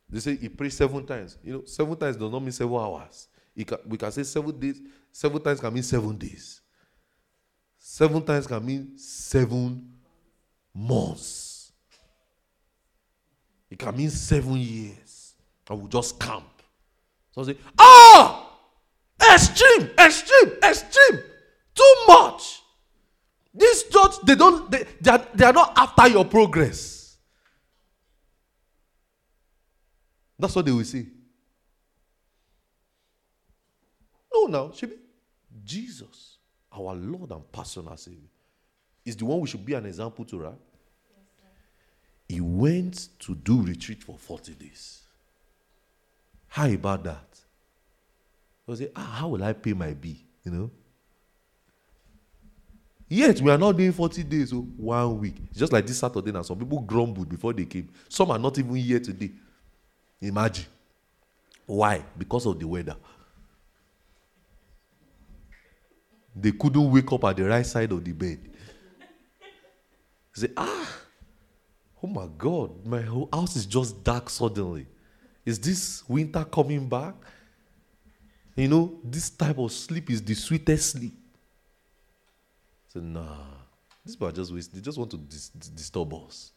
they say he prayed seven times. You know, seven times does not mean seven hours. Can, we can say seven days. Seven times can mean seven days. Seven times can mean seven months. It can mean seven years. And we just camp. So I say, ah, extreme, extreme, extreme. Too much. This church, they don't, they, they, are, they are not after your progress. That's what they will say. No, now, should be Jesus, our Lord and personal Savior, is the one we should be an example to, right? he went to do retreat for 40 days. How about that? I say, ah, how will I pay my bill? You know? Yet we are not doing 40 days, oh, one week. Just like this Saturday now, some people grumbled before they came. Some are not even here today. Imagine. Why? Because of the weather. They couldn't wake up at the right side of the bed. Say, ah, oh my God, my whole house is just dark suddenly. Is this winter coming back? You know, this type of sleep is the sweetest sleep. Say, nah, these people are just wasting. They just want to dis- disturb us.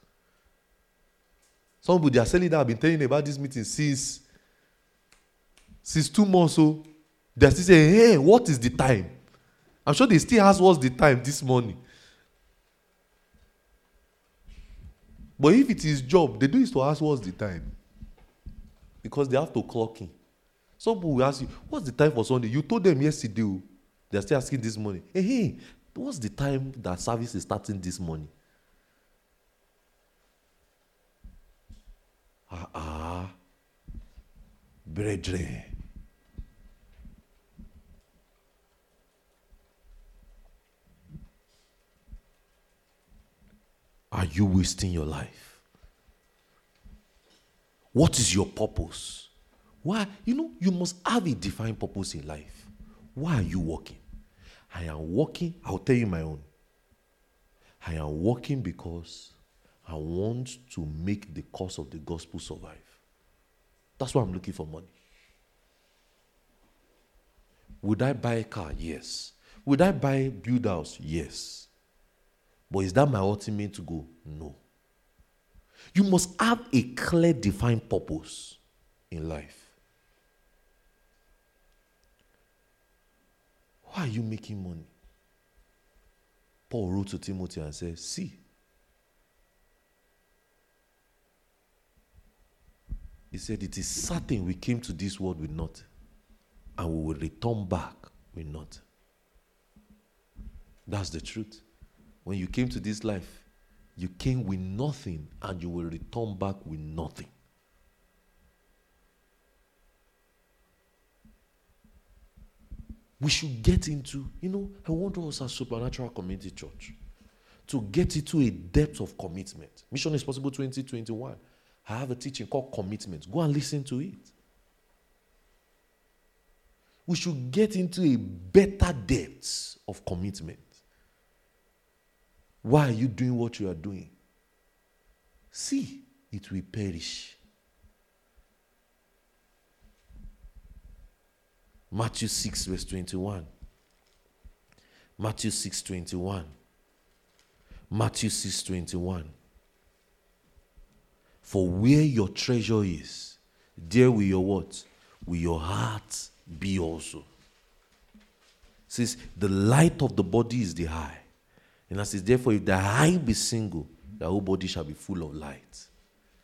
Some people, they are selling that. I've been telling about this meeting since, since two months. So they're still saying, hey, what is the time? I'm sure they still ask what's the time this morning. But if it is job, they do is to ask what's the time. Because they have to clock in. Some people will ask you, what's the time for Sunday? You told them yesterday. Oh. They're still asking this morning. Hey, hey, What's the time that service is starting this morning? Ah. brethren. Are you wasting your life? What is your purpose? Why? You know, you must have a defined purpose in life. Why are you working? I am working, I'll tell you my own. I am working because I want to make the cause of the gospel survive. That's why I'm looking for money. Would I buy a car? Yes. Would I buy build house? Yes. But is that my ultimate goal? No. You must have a clear, defined purpose in life. Why are you making money? Paul wrote to Timothy and said, See, he said, It is certain we came to this world with nothing, and we will return back with nothing. That's the truth. When you came to this life, you came with nothing, and you will return back with nothing. we should get into, you know, I want us as Supernatural Community Church to get into a depth of commitment. Mission is Possible 2021. I have a teaching called Commitment. Go and listen to it. We should get into a better depth of commitment. Why are you doing what you are doing? See, it will perish. Matthew 6, verse 21. Matthew 6, 21. Matthew 6, 21. For where your treasure is, there will your what? Will your heart be also. Since the light of the body is the eye. And as says, therefore, if the eye be single, the whole body shall be full of light.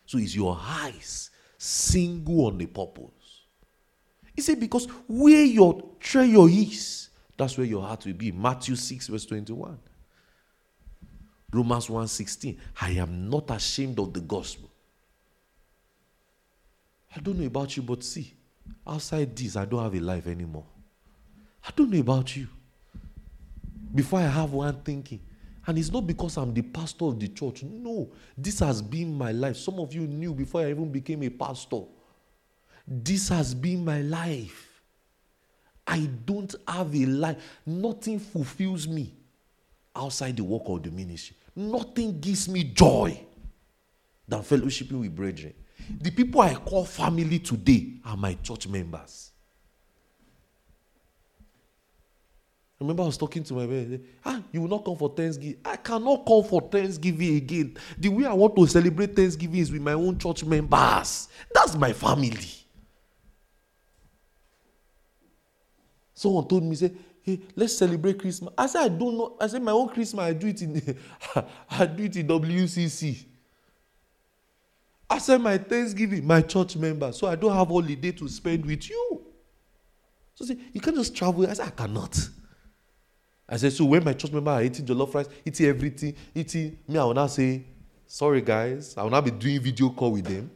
So is your eyes single on the purpose? He said, Because where your treasure is, that's where your heart will be. Matthew 6, verse 21. Romans 1 16. I am not ashamed of the gospel. I don't know about you, but see, outside this, I don't have a life anymore. I don't know about you. Before I have one thinking, and it's not because I'm the pastor of the church. No, this has been my life. Some of you knew before I even became a pastor. This has been my life. I don't have a life. Nothing fulfills me outside the work of the ministry. Nothing gives me joy than fellowshipping with brethren. The people I call family today are my church members. Remember, I was talking to my man. Ah, you will not come for Thanksgiving. I cannot come for Thanksgiving again. The way I want to celebrate Thanksgiving is with my own church members. That's my family. Someone told me, say, hey, let's celebrate Christmas. I said, I don't know. I said, my own Christmas, I do it in I do it in WCC. I said, my Thanksgiving, my church member. So I don't have holiday to spend with you. So say, you can't just travel. I said, I cannot. I said, so when my church member are eating jollof rice, eating everything, eating, me, I will not say, sorry guys, I will not be doing video call with them.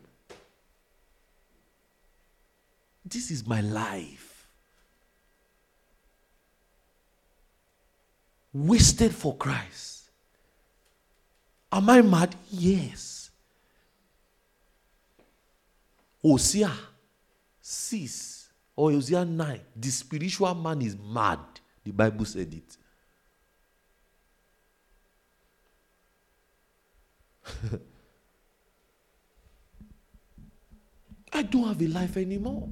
This is my life. wasted for Christ. Am I mad? Yes. Hosea 6 or Hosea 9, the spiritual man is mad. The Bible said it. I don't have a life anymore.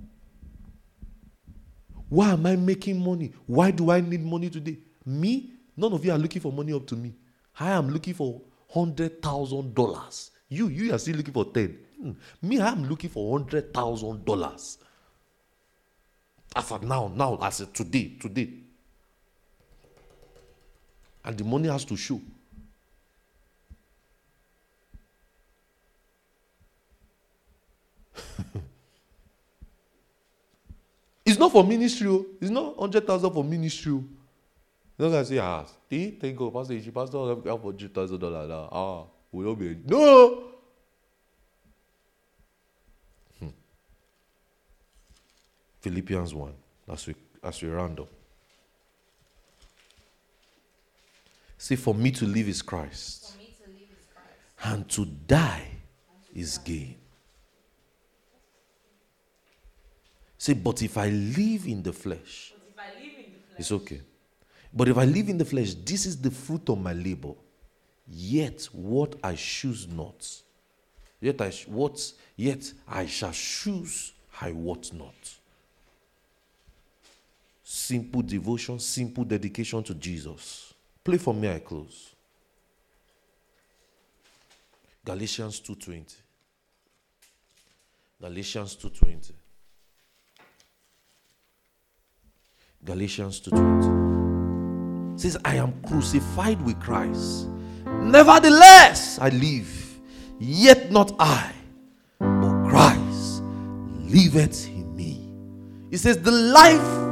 Why am I making money? Why do I need money today? Me, None of you are looking for money up to me. I am looking for hundred thousand dollars. You, you are still looking for ten. Hmm. Me, I am looking for hundred thousand dollars. As of now, now, as of today, today. And the money has to show. it's not for ministry. Oh. It's not hundred thousand for ministry. Oh. Not gonna say, ah, see, thank God, Pastor, she pastor help for two thousand dollars. Ah, we don't be no. Philippians 1 as we, as we round up. See, for me to live is Christ, For me to live is Christ. and to die is gain. See, but if I live in the flesh, But if I live in the flesh, it's okay. But if I live in the flesh, this is the fruit of my labor. Yet what I choose not. Yet I sh- what yet I shall choose I what not. Simple devotion, simple dedication to Jesus. Play for me, I close. Galatians 2:20. Galatians 2:20. Galatians 2:20 says, I am crucified with Christ. Nevertheless, I live, yet not I, but Christ liveth in me. He says, The life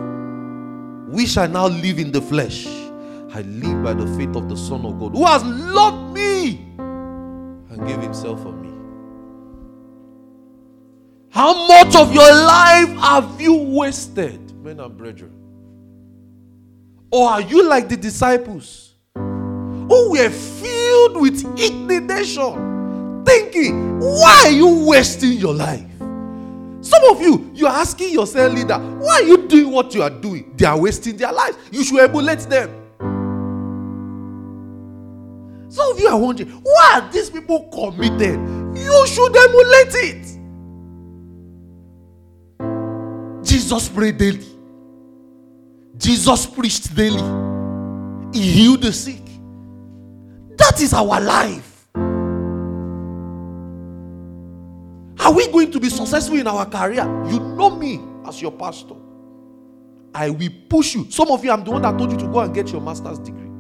which shall now live in the flesh, I live by the faith of the Son of God, who has loved me and gave himself for me. How much of your life have you wasted, men and brethren? Or are you like the disciples who were filled with indignation, thinking, why are you wasting your life? Some of you, you're asking yourself, leader, why are you doing what you are doing? They are wasting their lives. You should emulate them. Some of you are wondering, why are these people committed? You should emulate it. Jesus prayed daily. Jesus preached daily. He healed the sick. That is our life. Are we going to be successful in our career? You know me as your pastor. I will push you. Some of you, I'm the one that told you to go and get your master's degree.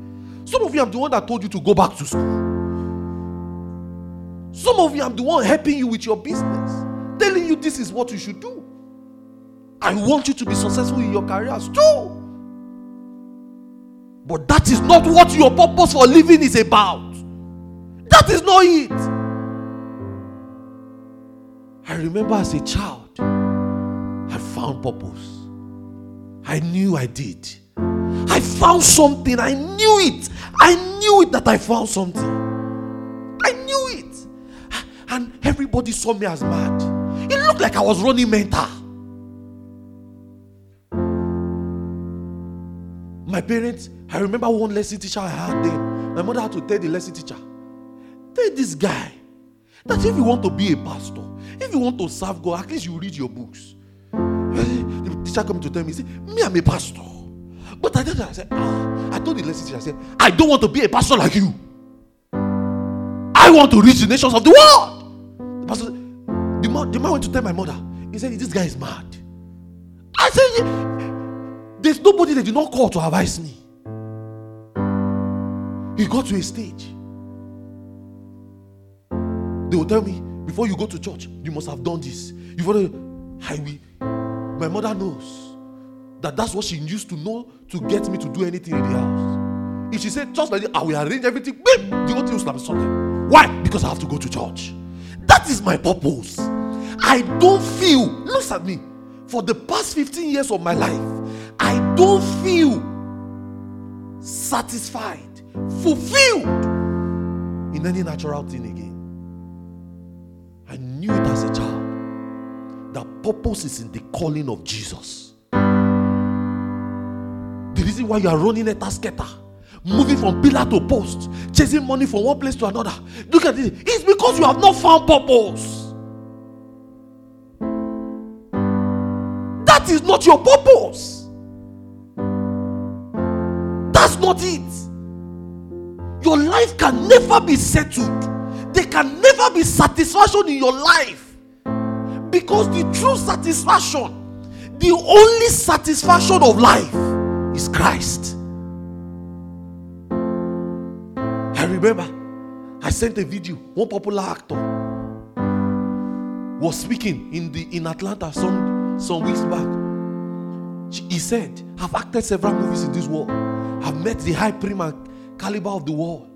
Some of you, I'm the one that told you to go back to school. Some of you, I'm the one helping you with your business, telling you this is what you should do. I want you to be successful in your careers too. But that is not what your purpose for living is about. That is not it. I remember as a child, I found purpose. I knew I did. I found something. I knew it. I knew it that I found something. I knew it. And everybody saw me as mad. It looked like I was running mental. My parents, I remember one lesson teacher I had then. My mother had to tell the lesson teacher, tell this guy that if you want to be a pastor, if you want to serve God, at least you read your books. The teacher come to tell me, say, me, I'm a pastor. But I her, I said, ah, I told the lesson teacher, I said, I don't want to be a pastor like you. I want to reach the nations of the world. The pastor, the man, the man went to tell my mother, he said, this guy is mad. I said. There's nobody that did not call to advise me. He got to a stage. They will tell me, before you go to church, you must have done this. You want to, I will. My mother knows that that's what she used to know to get me to do anything in the house. If she said, just like this, I will arrange everything, beep, the whole thing will slap something. Why? Because I have to go to church. That is my purpose. I don't feel, look at me, for the past 15 years of my life, I don't feel satisfied, fulfilled in any natural thing again. Knew it as a child. That purpose is in the calling of Jesus. The reason why you are running a tasketa, moving from pillar to post, chasing money from one place to another. Look at this. It's because you have not found purpose. That is not your purpose. That's not it. Your life can never be settled. There can never be satisfaction in your life. Because the true satisfaction, the only satisfaction of life is Christ. I remember I sent a video, one popular actor was speaking in the in Atlanta some some weeks back. He said, I've acted several movies in this world. I've met the high prim and caliber of the world.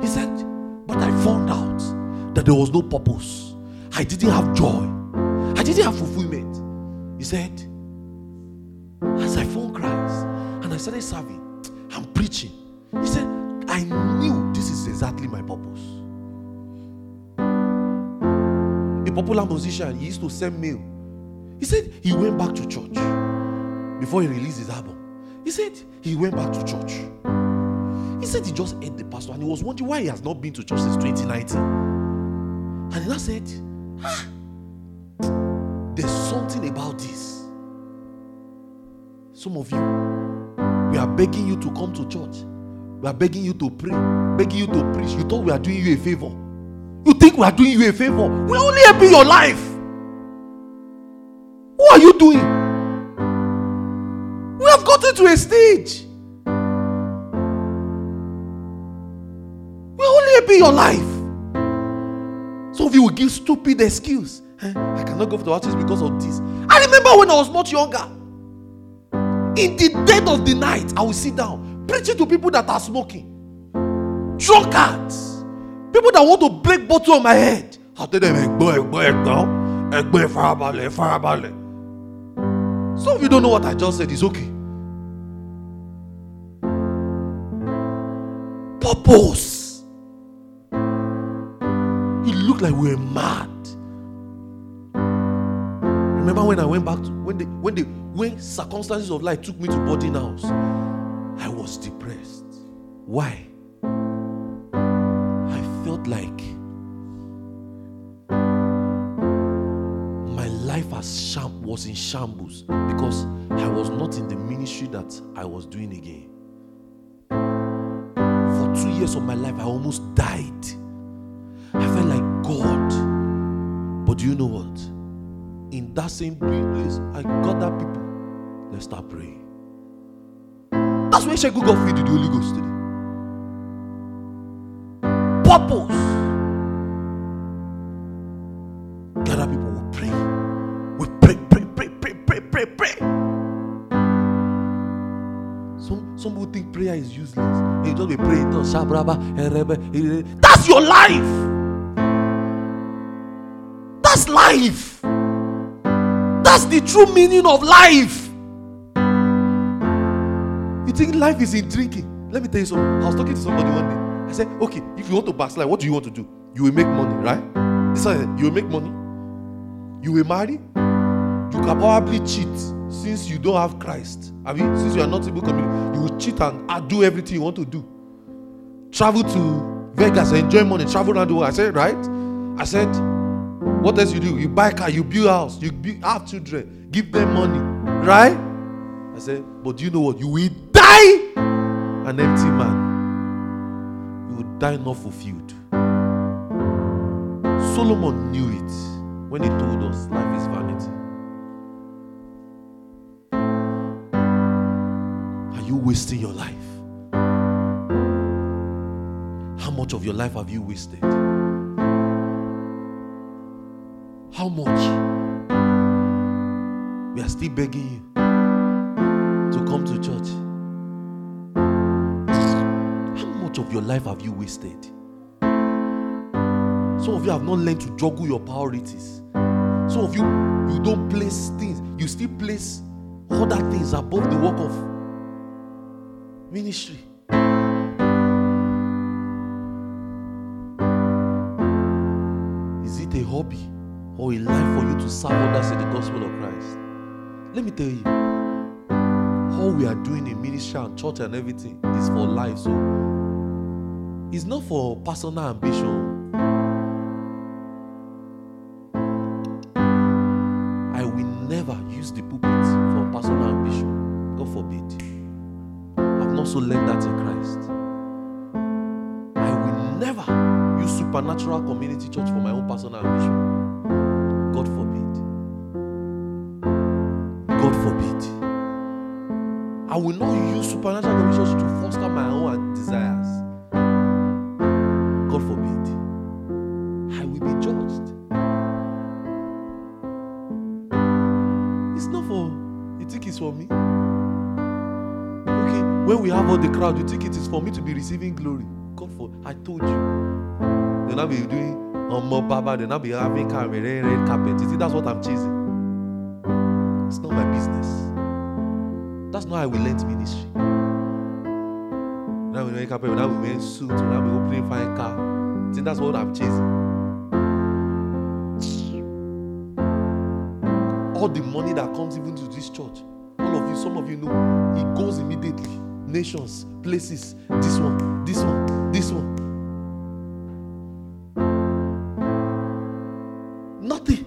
He said, but I found out that there was no purpose. I didn't have joy. I didn't have fulfillment. He said, As I found Christ and I started serving and preaching, he said, I knew this is exactly my purpose. A popular musician, he used to send mail. He said he went back to church before he released his album. He said he went back to church. He said he just ate the pastor and he was wondering why he has not been to church since 2019. And he now said, ah, there's something about this. Some of you, we are begging you to come to church. We are begging you to pray, begging you to preach. You thought we are doing you a favor. You think we are doing you a favor. We're only helping your life. What are you doing? We have gotten to a stage. Your life. Some of you will give stupid excuse. I cannot go to the church because of this. I remember when I was much younger. In the dead of the night, I will sit down preaching to people that are smoking, drunkards, people that want to break bottle on my head. I'll tell them, "Ẹ̀gbọ́n, ẹ̀gbọ́n, ẹ̀gbọ́n, ẹ̀gbọ́n, ẹ farabalẹ̀, ẹ farabalẹ̀." Some of you don't know what I just said. It's okay. Purpose. Like we were mad. Remember when I went back to when the when the when circumstances of life took me to boarding house, I was depressed. Why? I felt like my life as sham was in shambles because I was not in the ministry that I was doing again. For two years of my life, I almost died. God. But do you know what? In that same place, I got that people. Let's start praying. That's when Sheku got filled with the Holy Ghost today. Purpose. Gather people will pray. We pray, pray, pray, pray, pray, pray, pray. Some some people think prayer is useless. You just be praying. That's your life. That's life. That's the true meaning of life. You think life is in drinking? Let me tell you something. I was talking to somebody one day. I said, okay, if you want to backslide, what do you want to do? You will make money, right? This one, you will make money. You will marry. You can probably cheat since you don't have Christ. I mean, since you are not able to communicate, you will cheat and do everything you want to do. Travel to Vegas, enjoy money, travel around the world. I said, right? I said, what else you do? You buy car, you build house, you build, have children, give them money, right? I said, but do you know what? You will die an empty man. You will die not fulfilled. Solomon knew it when he told us life is vanity. Are you wasting your life? How much of your life have you wasted? How much? We are still begging you to come to church. How much of your life have you wasted? Some of you have not learned to juggle your priorities. Some of you, you don't place things, you still place other things above the work of ministry. Is it a hobby or a life for you to serve others in the gospel of Christ? Let me tell you, all we are doing in ministry and church and everything is for life. So it's not for personal ambition. I will never use the pulpit for personal ambition. God forbid. I've not so learned that in Christ. I will never use supernatural community church for my own personal ambition. Crowd, you think it is for me to be receiving glory. God for I told you. They'll not be doing more baba, they'll be having car red, red carpet. You think that's what I'm chasing? It's not my business. That's not how we learnt ministry. Now we wake up, now we wear suit, now we opening fine car. I think that's what I'm chasing. All the money that comes even to this church, all of you, some of you know, it goes immediately. Nations, places, this one, this one, this one. Nothing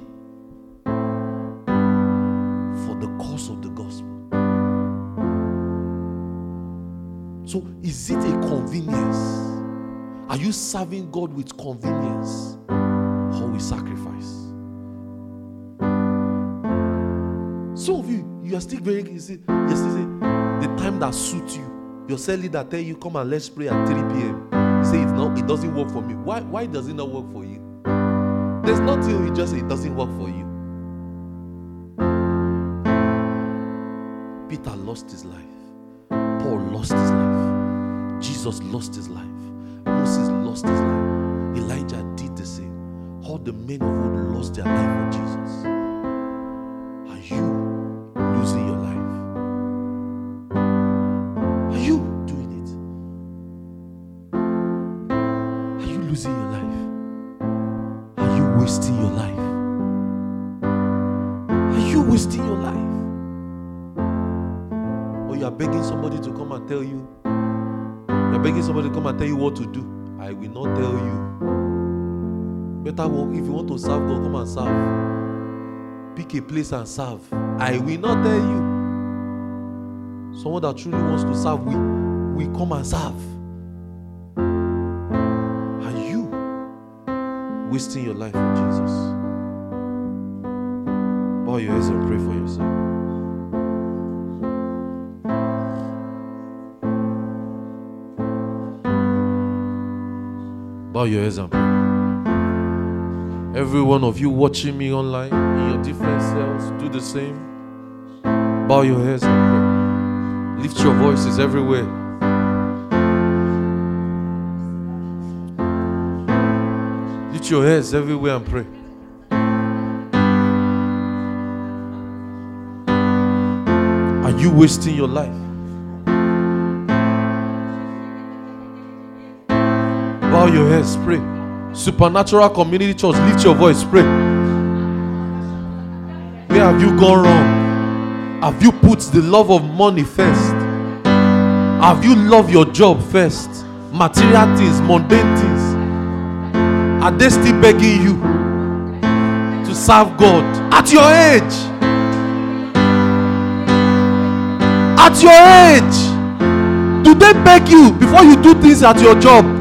for the cause of the gospel. So, is it a convenience? Are you serving God with convenience or with sacrifice? Some of you, you are still very, you see, the time that suits you. Your cell leader tell you, come and let's pray at 3 p.m. Say it's not, it doesn't work for me. Why, why does it not work for you? There's nothing you just say it doesn't work for you. Peter lost his life. Paul lost his life. Jesus lost his life. Moses lost his life. Elijah did the same. All the men of old lost their life for Jesus. Are you to serve God, come and serve. Pick a place and serve. I will not tell you. Someone that truly wants to serve, we we come and serve. Are you wasting your life Jesus? Bow your heads and pray for yourself. Bow your heads and pray. Every one of you watching me online in your different cells, do the same. Bow your heads and pray. Lift your voices everywhere. Lift your heads everywhere and pray. Are you wasting your life? Bow your heads, pray. Supernatural Community Church, lift your voice, pray. Where have you gone wrong? Have you put the love of money first? Have you loved your job first? Material things, mundane things. Are they still begging you to serve God at your age? At your age, do they beg you before you do things at your job?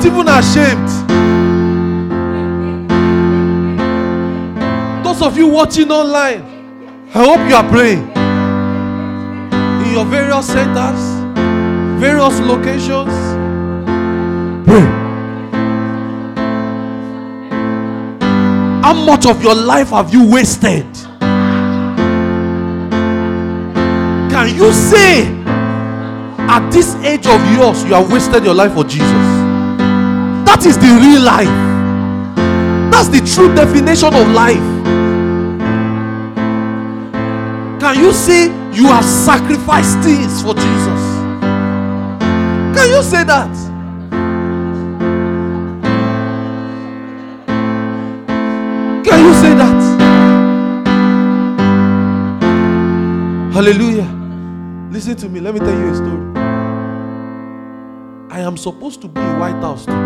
Not even ashamed. Those of you watching online, I hope you are praying in your various centers, various locations. Pray. How much of your life have you wasted? Can you say at this age of yours you have wasted your life for Jesus? That is the real life. That's the true definition of life. Can you say you have sacrificed things for Jesus? Can you say that? Can you say that? Hallelujah. Listen to me. Let me tell you a story. I am supposed to be in White House today,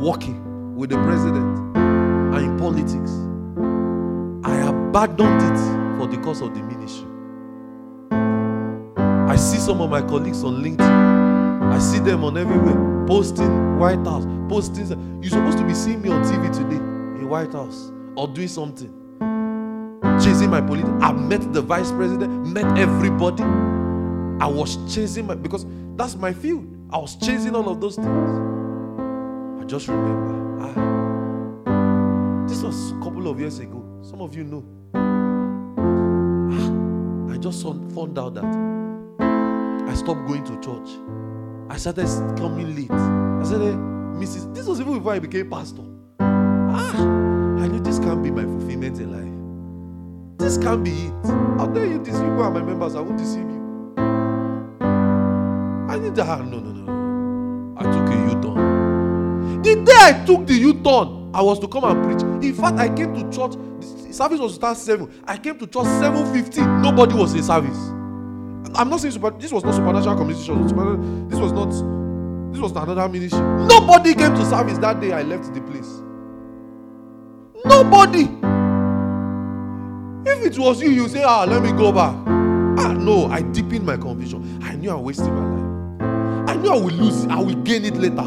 working with the president and in politics. I abandoned it for the cause of the ministry. I see some of my colleagues on LinkedIn. I see them on everywhere posting White House, posting. You're supposed to be seeing me on TV today in White House or doing something. Chasing my politics. I met the vice president, met everybody. I was chasing my because that's my field. I was chasing all of those things. Just remember. Ah, this was a couple of years ago. Some of you know. Ah, I just found out that I stopped going to church. I started coming late. I said, hey, Mrs. This was even before I became pastor. Ah, I knew this can't be my fulfillment in life. This can't be it. I'll tell you this. You and my members, I won't deceive you. I need that. No, no, no. I took. The day I took the U-turn, I was to come and preach. In fact, I came to church. The service was to start seven. I came to church seven fifty. Nobody was in service. I'm not saying super, this was not supernatural communication. This was not. This was not another ministry. Nobody came to service that day. I left the place. Nobody. If it was you, you say, ah, let me go back. Ah, no, I deepened my conviction. I knew I'm wasting my life. I knew I will lose it. I will gain it later.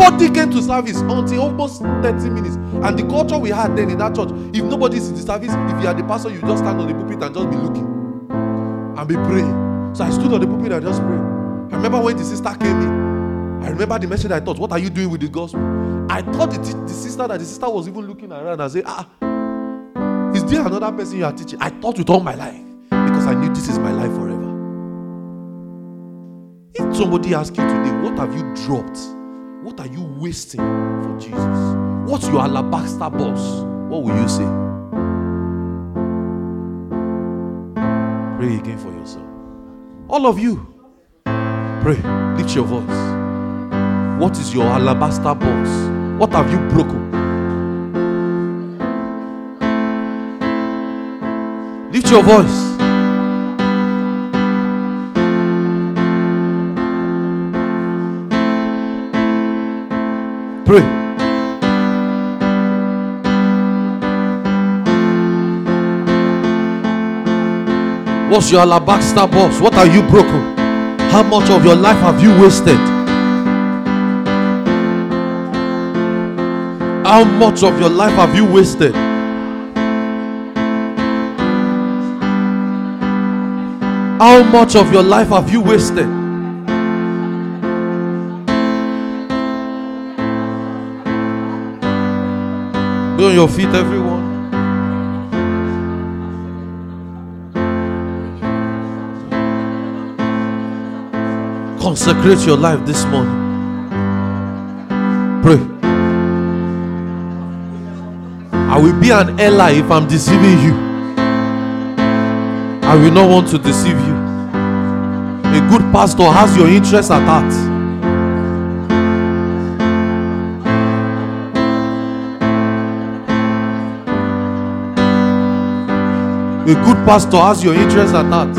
Nobody came to service until almost 30 minutes. And the culture we had then in that church, if nobody's in the service, if you are the pastor, you just stand on the pulpit and just be looking and be praying. So I stood on the pulpit and just prayed. I remember when the sister came in. I remember the message I thought, what are you doing with the gospel? I thought the, the sister that the sister was even looking around and say, ah, is there another person you are teaching? I thought with all my life because I knew this is my life forever. If somebody asks you today, what have you dropped? What are you wasting for Jesus? What's your alabaster box? What will you say? Pray again for yourself. All of you, pray. Lift your voice. What is your alabaster box? What have you broken? Lift your voice. Pray. What's your alabaster box? What are you broken? How much of your life have you wasted? How much of your life have you wasted? How much of your life have you wasted? Be on your feet, everyone. Consecrate your life this morning. Pray. I will be an ally if I'm deceiving you. I will not want to deceive you. A good pastor has your interest at heart. A good pastor has your interest at heart.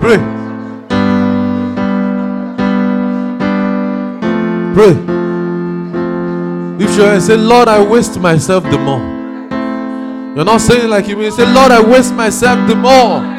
Pray. Pray. If you say, Lord, I waste myself the more. You're not saying like you mean. Say, Lord, I waste myself the more.